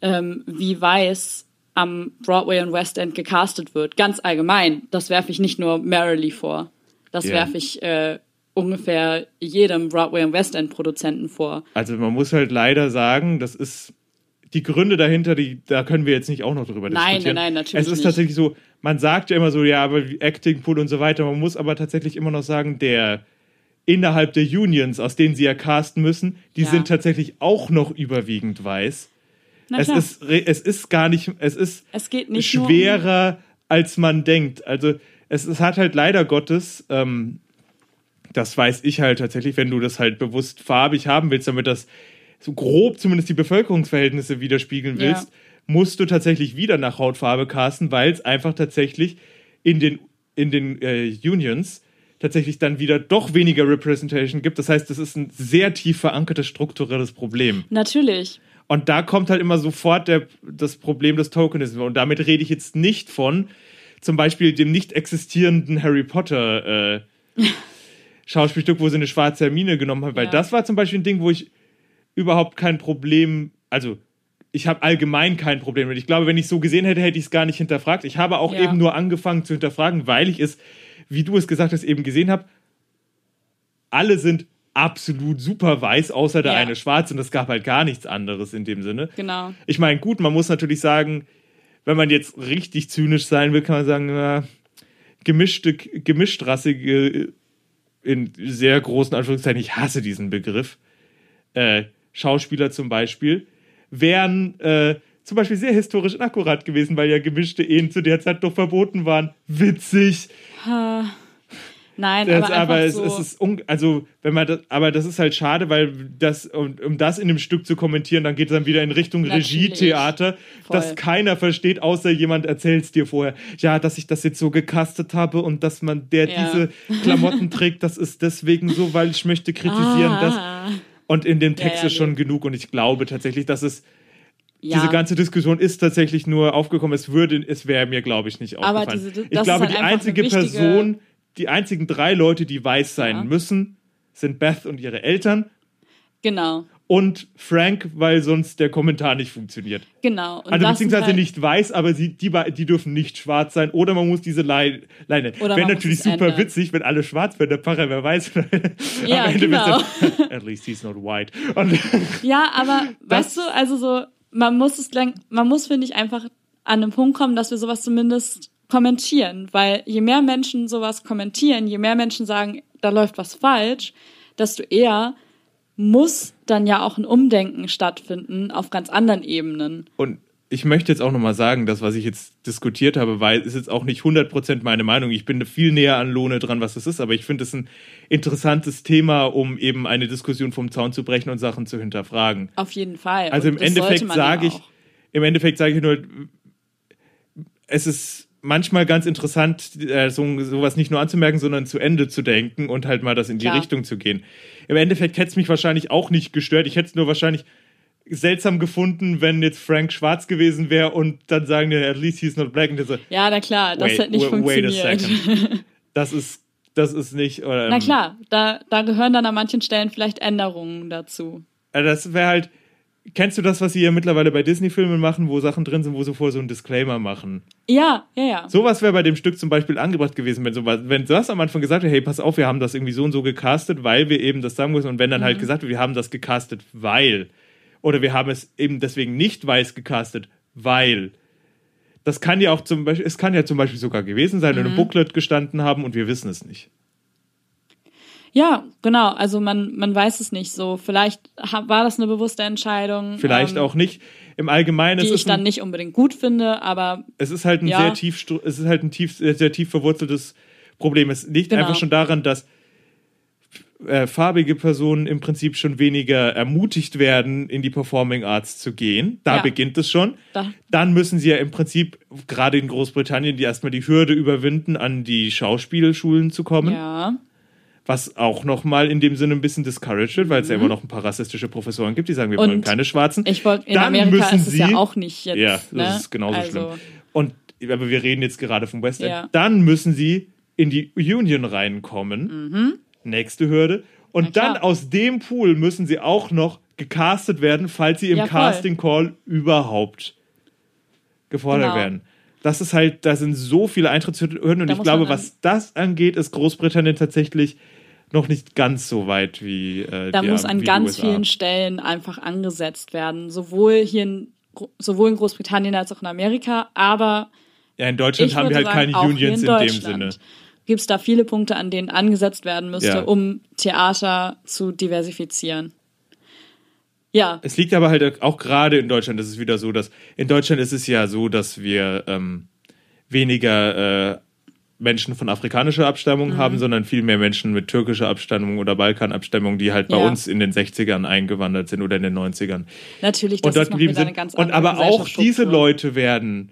ähm, wie weiß am Broadway und West End gecastet wird. Ganz allgemein. Das werfe ich nicht nur Merrily vor. Das Ja. werfe ich äh, ungefähr jedem Broadway und West End Produzenten vor. Also man muss halt leider sagen, das ist die Gründe dahinter, die, da können wir jetzt nicht auch noch drüber Nein, diskutieren. nein, nein, natürlich Es ist nicht. tatsächlich so, man sagt ja immer so, ja, aber Acting Pool und so weiter. Man muss aber tatsächlich immer noch sagen, der innerhalb der Unions, aus denen sie ja casten müssen, die Ja. sind tatsächlich auch noch überwiegend weiß. Na Es klar. ist, es ist gar nicht, es ist Es nicht nur um- schwerer, als man denkt. Also es, es hat halt leider Gottes, ähm, das weiß ich halt tatsächlich, wenn du das halt bewusst farbig haben willst, damit das so grob zumindest die Bevölkerungsverhältnisse widerspiegeln Ja. willst, musst du tatsächlich wieder nach Hautfarbe casten, weil es einfach tatsächlich in den, in den äh, Unions tatsächlich dann wieder doch weniger Representation gibt. Das heißt, das ist ein sehr tief verankertes strukturelles Problem. Natürlich. Und da kommt halt immer sofort der, das Problem des Tokenismus. Und damit rede ich jetzt nicht von zum Beispiel dem nicht existierenden Harry Potter äh, Schauspielstück, wo sie eine schwarze Hermine genommen haben, weil Ja. das war zum Beispiel ein Ding, wo ich überhaupt kein Problem, also ich habe allgemein kein Problem mit. Ich glaube, wenn ich so gesehen hätte, hätte ich es gar nicht hinterfragt. Ich habe auch Ja. eben nur angefangen zu hinterfragen, weil ich es, wie du es gesagt hast, eben gesehen habe. Alle sind absolut super weiß, außer der Ja. eine schwarz und es gab halt gar nichts anderes in dem Sinne. Genau. Ich meine, gut, man muss natürlich sagen, wenn man jetzt richtig zynisch sein will, kann man sagen, na, gemischte, gemischtrassige, in sehr großen Anführungszeichen, ich hasse diesen Begriff, äh, Schauspieler zum Beispiel, wären äh, zum Beispiel sehr historisch inakkurat gewesen, weil ja gemischte Ehen zu der Zeit doch verboten waren. Witzig. Nein, Das, aber, aber es, so, es ist un, also wenn man das, aber das ist halt schade, weil das um, um das in dem Stück zu kommentieren, dann geht es dann wieder in Richtung. Regietheater, das keiner versteht, außer jemand erzählt es dir vorher. Ja, dass ich das jetzt so gecastet habe und dass man der Ja. diese Klamotten trägt, das ist deswegen so, weil ich möchte kritisieren, dass ah, und in dem Text ja, ist schon nee. genug und ich glaube tatsächlich, dass es ja. diese ganze Diskussion ist tatsächlich nur aufgekommen. Es würde, es wäre mir, glaube ich, nicht Aber aufgefallen. diese- das ich ist glaube, halt die einzige wichtige- Person, die einzigen drei Leute, die weiß sein Ja. müssen, sind Beth und ihre Eltern Genau, und Frank, weil sonst der Kommentar nicht funktioniert. genau. Und also beziehungsweise halt, nicht weiß, aber sie, die, die dürfen nicht schwarz sein oder man muss diese Lei- Leine. Oder Wäre natürlich super ändern. witzig, wenn alle schwarz wären, der Pfarrer, wer weiß. Ja, Am Ende genau. dann, At least he's not white. Und Ja, aber weißt du, also so, man muss es, man muss, finde ich, einfach an einen Punkt kommen, dass wir sowas zumindest kommentieren. Weil je mehr Menschen sowas kommentieren, je mehr Menschen sagen, da läuft was falsch, desto eher muss dann ja auch ein Umdenken stattfinden auf ganz anderen Ebenen. Und ich möchte jetzt auch nochmal sagen, das, was ich jetzt diskutiert habe, weil ist jetzt auch nicht 100% meine Meinung. Ich bin viel näher an Lohne dran, was das ist, aber ich finde es ein interessantes Thema, um eben eine Diskussion vom Zaun zu brechen und Sachen zu hinterfragen. Auf jeden Fall. Also im Endeffekt sage ich, im Endeffekt sage ich nur, es ist manchmal ganz interessant, äh, so, sowas nicht nur anzumerken, sondern zu Ende zu denken und halt mal das in die Klar. Richtung zu gehen. Im Endeffekt hätte es mich wahrscheinlich auch nicht gestört. Ich hätte es nur wahrscheinlich seltsam gefunden, wenn jetzt Frank schwarz gewesen wäre und dann sagen die, at least he's not black. Und so, Ja, na klar, das wait, hat nicht wait, wait a funktioniert. second. Das ist, das ist nicht. Oder, Na ähm, klar, da, da gehören dann an manchen Stellen vielleicht Änderungen dazu. Also das wäre halt. Kennst du das, was sie ja mittlerweile bei Disney-Filmen machen, wo Sachen drin sind, wo sie vorher so einen Disclaimer machen? Ja, ja, ja. Sowas wäre bei dem Stück zum Beispiel angebracht gewesen, wenn sowas, wenn das am Anfang gesagt hätte, hey, pass auf, wir haben das irgendwie so und so gecastet, weil wir eben das sagen müssen. Und wenn dann Mhm. halt gesagt wird, wir haben das gecastet, weil. Oder wir haben es eben deswegen nicht weiß gecastet, weil. Das kann ja auch zum Beispiel, es kann ja zum Beispiel sogar gewesen sein, Mhm. in einem Booklet gestanden haben und wir wissen es nicht. Ja, genau. Also man, man weiß es nicht so. Vielleicht war das eine bewusste Entscheidung. Vielleicht ähm, auch nicht. Im Allgemeinen, Die es ich ist, dann ein, nicht unbedingt gut finde, aber es ist halt ein Ja. sehr tief, es ist halt ein tief, sehr, sehr tief verwurzeltes Problem. Es liegt Genau. einfach schon daran, dass äh, farbige Personen im Prinzip schon weniger ermutigt werden, in die Performing Arts zu gehen. Da Ja. beginnt es schon. Da- Dann müssen sie ja im Prinzip, gerade in Großbritannien, die erstmal die Hürde überwinden, an die Schauspielschulen zu kommen. ja. Was auch nochmal in dem Sinne ein bisschen discouraged wird, weil es ja immer noch ein paar rassistische Professoren gibt, die sagen, wir Mhm. Und wollen keine Schwarzen. Ich wollte, in Dann Amerika müssen ist es ja sie- auch nicht jetzt. Ja, das ne? ist genauso also, schlimm. Und aber wir reden jetzt gerade vom West End. Ja. Dann müssen sie in die Union reinkommen. Nächste Hürde. Und Mhm. Dann aus dem Pool müssen sie auch noch gecastet werden, falls sie im Ja. Casting Call überhaupt gefordert Genau. werden. Das ist halt, da sind so viele Eintrittshürden und Da ich glaube, was das angeht, ist Großbritannien tatsächlich noch nicht ganz so weit wie äh, Da die, muss an ganz USA. vielen Stellen einfach angesetzt werden. Sowohl hier in, sowohl in Großbritannien als auch in Amerika, aber Ja, in Deutschland haben wir halt sagen, keine Unions in in, dem Sinne. Gibt es da viele Punkte, an denen angesetzt werden müsste, Ja. um Theater zu diversifizieren? Ja, Es liegt aber halt auch gerade in Deutschland, das ist wieder so, dass in Deutschland ist es ja so, dass wir ähm, weniger äh, Menschen von afrikanischer Abstammung Mhm. haben, sondern viel mehr Menschen mit türkischer Abstammung oder Balkanabstammung, die halt bei Ja. uns in den 60ern eingewandert sind oder in den 90ern. natürlich, das und dort ist noch wieder eine sind. ganz Und andere aber auch diese. Leute werden,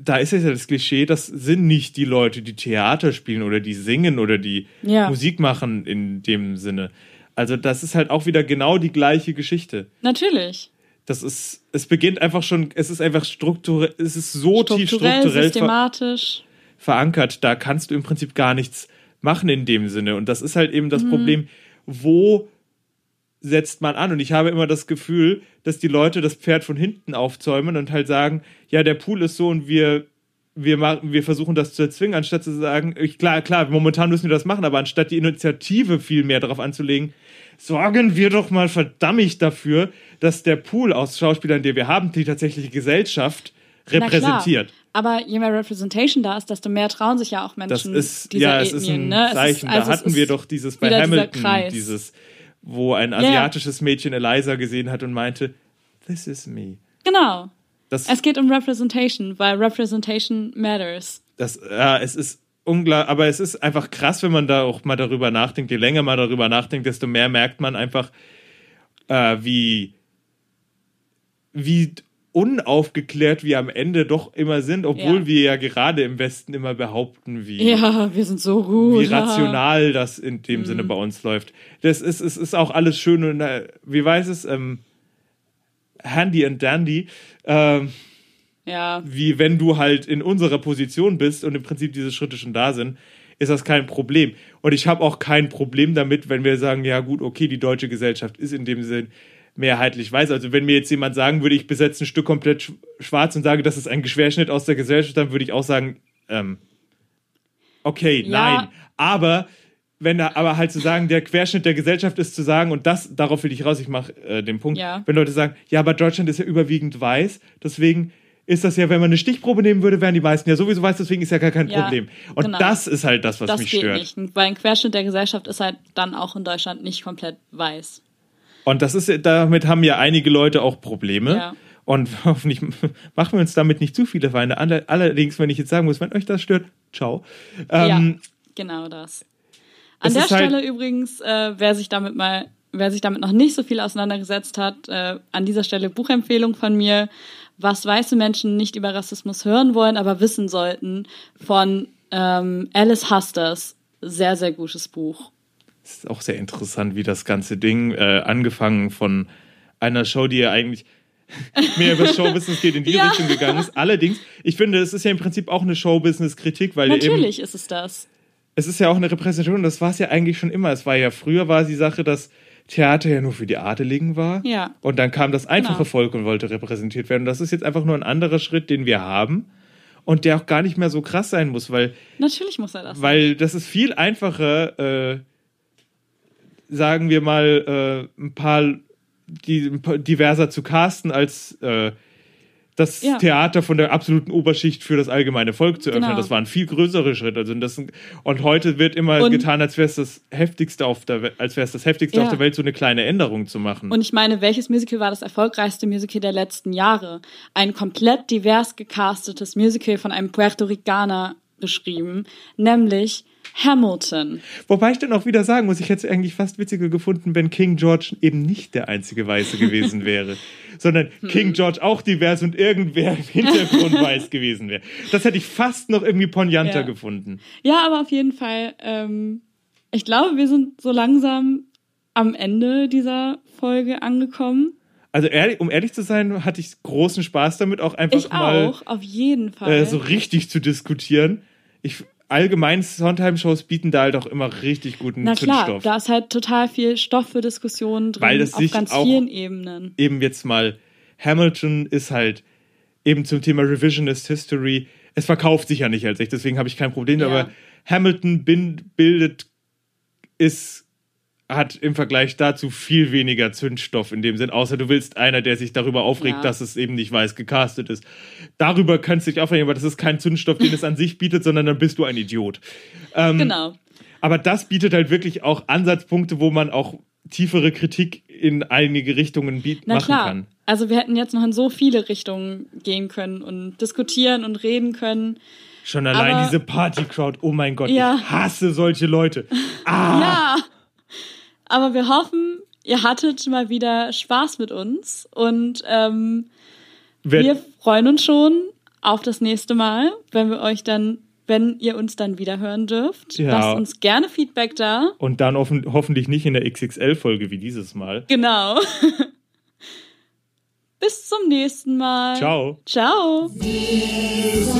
da ist es ja das Klischee, das sind nicht die Leute, die Theater spielen oder die singen oder die Ja. Musik machen in dem Sinne. Also das ist halt auch wieder genau die gleiche Geschichte. Natürlich. Das ist, es beginnt einfach schon, es ist einfach strukturell, es ist so tief Strukturell, strukturell ver systematisch. Verankert, da kannst du im Prinzip gar nichts machen in dem Sinne. Und das ist halt eben das Mhm. Problem, wo setzt man an? Und ich habe immer das Gefühl, dass die Leute das Pferd von hinten aufzäumen und halt sagen, ja, der Pool ist so und wir, wir, machen, wir versuchen das zu erzwingen, anstatt zu sagen, ich, klar, klar, momentan müssen wir das machen, aber anstatt die Initiative viel mehr darauf anzulegen, sorgen wir doch mal verdammt dafür, dass der Pool aus Schauspielern, den wir haben, die tatsächliche Gesellschaft repräsentiert. Aber je mehr Representation da ist, desto mehr trauen sich ja auch Das Menschen ist, dieser ja, es Ethnien. ist ein ne? Zeichen. ist- also da hatten wir doch dieses bei Hamilton, dieses, wo ein asiatisches Mädchen Eliza gesehen hat und meinte, this is me. Genau. Das, Es geht um Representation, weil Representation matters. das, ja, es ist unglaublich, aber es ist einfach krass, wenn man da auch mal darüber nachdenkt. Je länger man darüber nachdenkt, desto mehr merkt man einfach, äh, wie, wie unaufgeklärt wir am Ende doch immer sind, obwohl Ja. wir ja gerade im Westen immer behaupten, wie, Ja, wir sind so gut. wie rational das in dem Sinne Mhm. bei uns läuft. Das ist, es ist auch alles schön und äh, wie weiß es, ähm, handy and dandy, ähm, Ja, wie wenn du halt in unserer Position bist und im Prinzip diese Schritte schon da sind, ist das kein Problem. Und ich habe auch kein Problem damit, wenn wir sagen, ja gut, okay, die deutsche Gesellschaft ist in dem Sinn mehrheitlich weiß. Also wenn mir jetzt jemand sagen würde, ich besetze ein Stück komplett sch- schwarz und sage, das ist ein Querschnitt aus der Gesellschaft, dann würde ich auch sagen, ähm, okay, Ja. nein. Aber wenn da, aber halt zu sagen, der Querschnitt der Gesellschaft ist zu sagen, und das, darauf will ich raus, ich mache äh, den Punkt, Ja. wenn Leute sagen, ja, aber Deutschland ist ja überwiegend weiß, deswegen ist das ja, wenn man eine Stichprobe nehmen würde, wären die meisten ja sowieso weiß, deswegen ist ja gar kein Ja, Problem. Und genau. das ist halt das, was das mich geht stört. nicht. Weil ein Querschnitt der Gesellschaft ist halt dann auch in Deutschland nicht komplett weiß. Und das ist, damit haben ja einige Leute auch Probleme. Ja. Und hoffentlich machen wir uns damit nicht zu viele Feinde. Alle- Allerdings, wenn ich jetzt sagen muss, wenn euch das stört, ciao. Ähm, ja, genau das. An der halt- Stelle übrigens, äh, wer sich damit mal, wer sich damit noch nicht so viel auseinandergesetzt hat, äh, an dieser Stelle Buchempfehlung von mir, was weiße Menschen nicht über Rassismus hören wollen, aber wissen sollten, von ähm, Alice Husters. Sehr, sehr gutes Buch. Es ist auch sehr interessant, wie das ganze Ding, äh, angefangen von einer Show, die ja eigentlich mehr über Showbusiness geht, in die Ja. Richtung gegangen ist. Allerdings, ich finde, es ist ja im Prinzip auch eine Showbusiness-Kritik, weil ja eben Natürlich ist es das. es ist ja auch eine Repräsentation, das war es ja eigentlich schon immer. Es war ja früher war die Sache, dass Theater ja nur für die Adeligen war. Ja. Und dann kam das einfache Genau. Volk und wollte repräsentiert werden. Und das ist jetzt einfach nur ein anderer Schritt, den wir haben. Und der auch gar nicht mehr so krass sein muss, weil, Natürlich muss er das. weil das ist viel einfacher, äh, sagen wir mal, äh, ein paar, die, diverser zu casten, als äh, das Ja. Theater von der absoluten Oberschicht für das allgemeine Volk zu öffnen. Genau. Das war ein viel größerer Schritt. Also das, und heute wird immer Und- getan, als wäre es das heftigste auf der Welt, als wäre es das heftigste Ja. auf der Welt, so eine kleine Änderung zu machen. Und ich meine, welches Musical war das erfolgreichste Musical der letzten Jahre? Ein komplett divers gecastetes Musical von einem Puerto Ricaner geschrieben, nämlich Hamilton. Wobei ich dann auch wieder sagen muss, ich hätte es eigentlich fast witziger gefunden, wenn King George eben nicht der einzige Weiße gewesen wäre, sondern Hm. King George auch divers und irgendwer im Hintergrund weiß gewesen wäre. Das hätte ich fast noch irgendwie poignanter Ja. gefunden. Ja, aber auf jeden Fall, ähm, ich glaube, wir sind so langsam am Ende dieser Folge angekommen. Also ehrlich, um ehrlich zu sein, hatte ich großen Spaß damit, auch einfach Ich mal auch, auf jeden Fall. äh, so richtig zu diskutieren. Ich allgemein Sondheim-Shows bieten da halt auch immer richtig guten Na klar, Zündstoff. da ist halt total viel Stoff für Diskussionen drin, Weil das auf sich ganz auch- vielen Ebenen. eben jetzt mal Hamilton ist halt eben zum Thema Revisionist History. Es verkauft sich ja nicht als echt, deswegen habe ich kein Problem. Ja. Aber Hamilton bin, bildet ist hat im Vergleich dazu viel weniger Zündstoff in dem Sinn, außer du willst einer, der sich darüber aufregt, Ja. dass es eben nicht weiß gecastet ist. Darüber kannst du dich aufregen, aber das ist kein Zündstoff, den es an sich bietet, sondern dann bist du ein Idiot. Ähm, Genau. Aber das bietet halt wirklich auch Ansatzpunkte, wo man auch tiefere Kritik in einige Richtungen biet Na machen klar. kann. Also wir hätten jetzt noch in so viele Richtungen gehen können und diskutieren und reden können. Schon allein Aber- diese Party-Crowd, oh mein Gott, Ja. ich hasse solche Leute. Ah, Ja. Aber wir hoffen, ihr hattet mal wieder Spaß mit uns und ähm, wer, wir freuen uns schon auf das nächste Mal, wenn wir euch dann, wenn ihr uns dann wieder hören dürft. Ja. Lasst uns gerne Feedback da. und dann hoffen, hoffentlich nicht in der XXL-Folge wie dieses Mal. Genau. Bis zum nächsten Mal. Ciao. Ciao. Sagen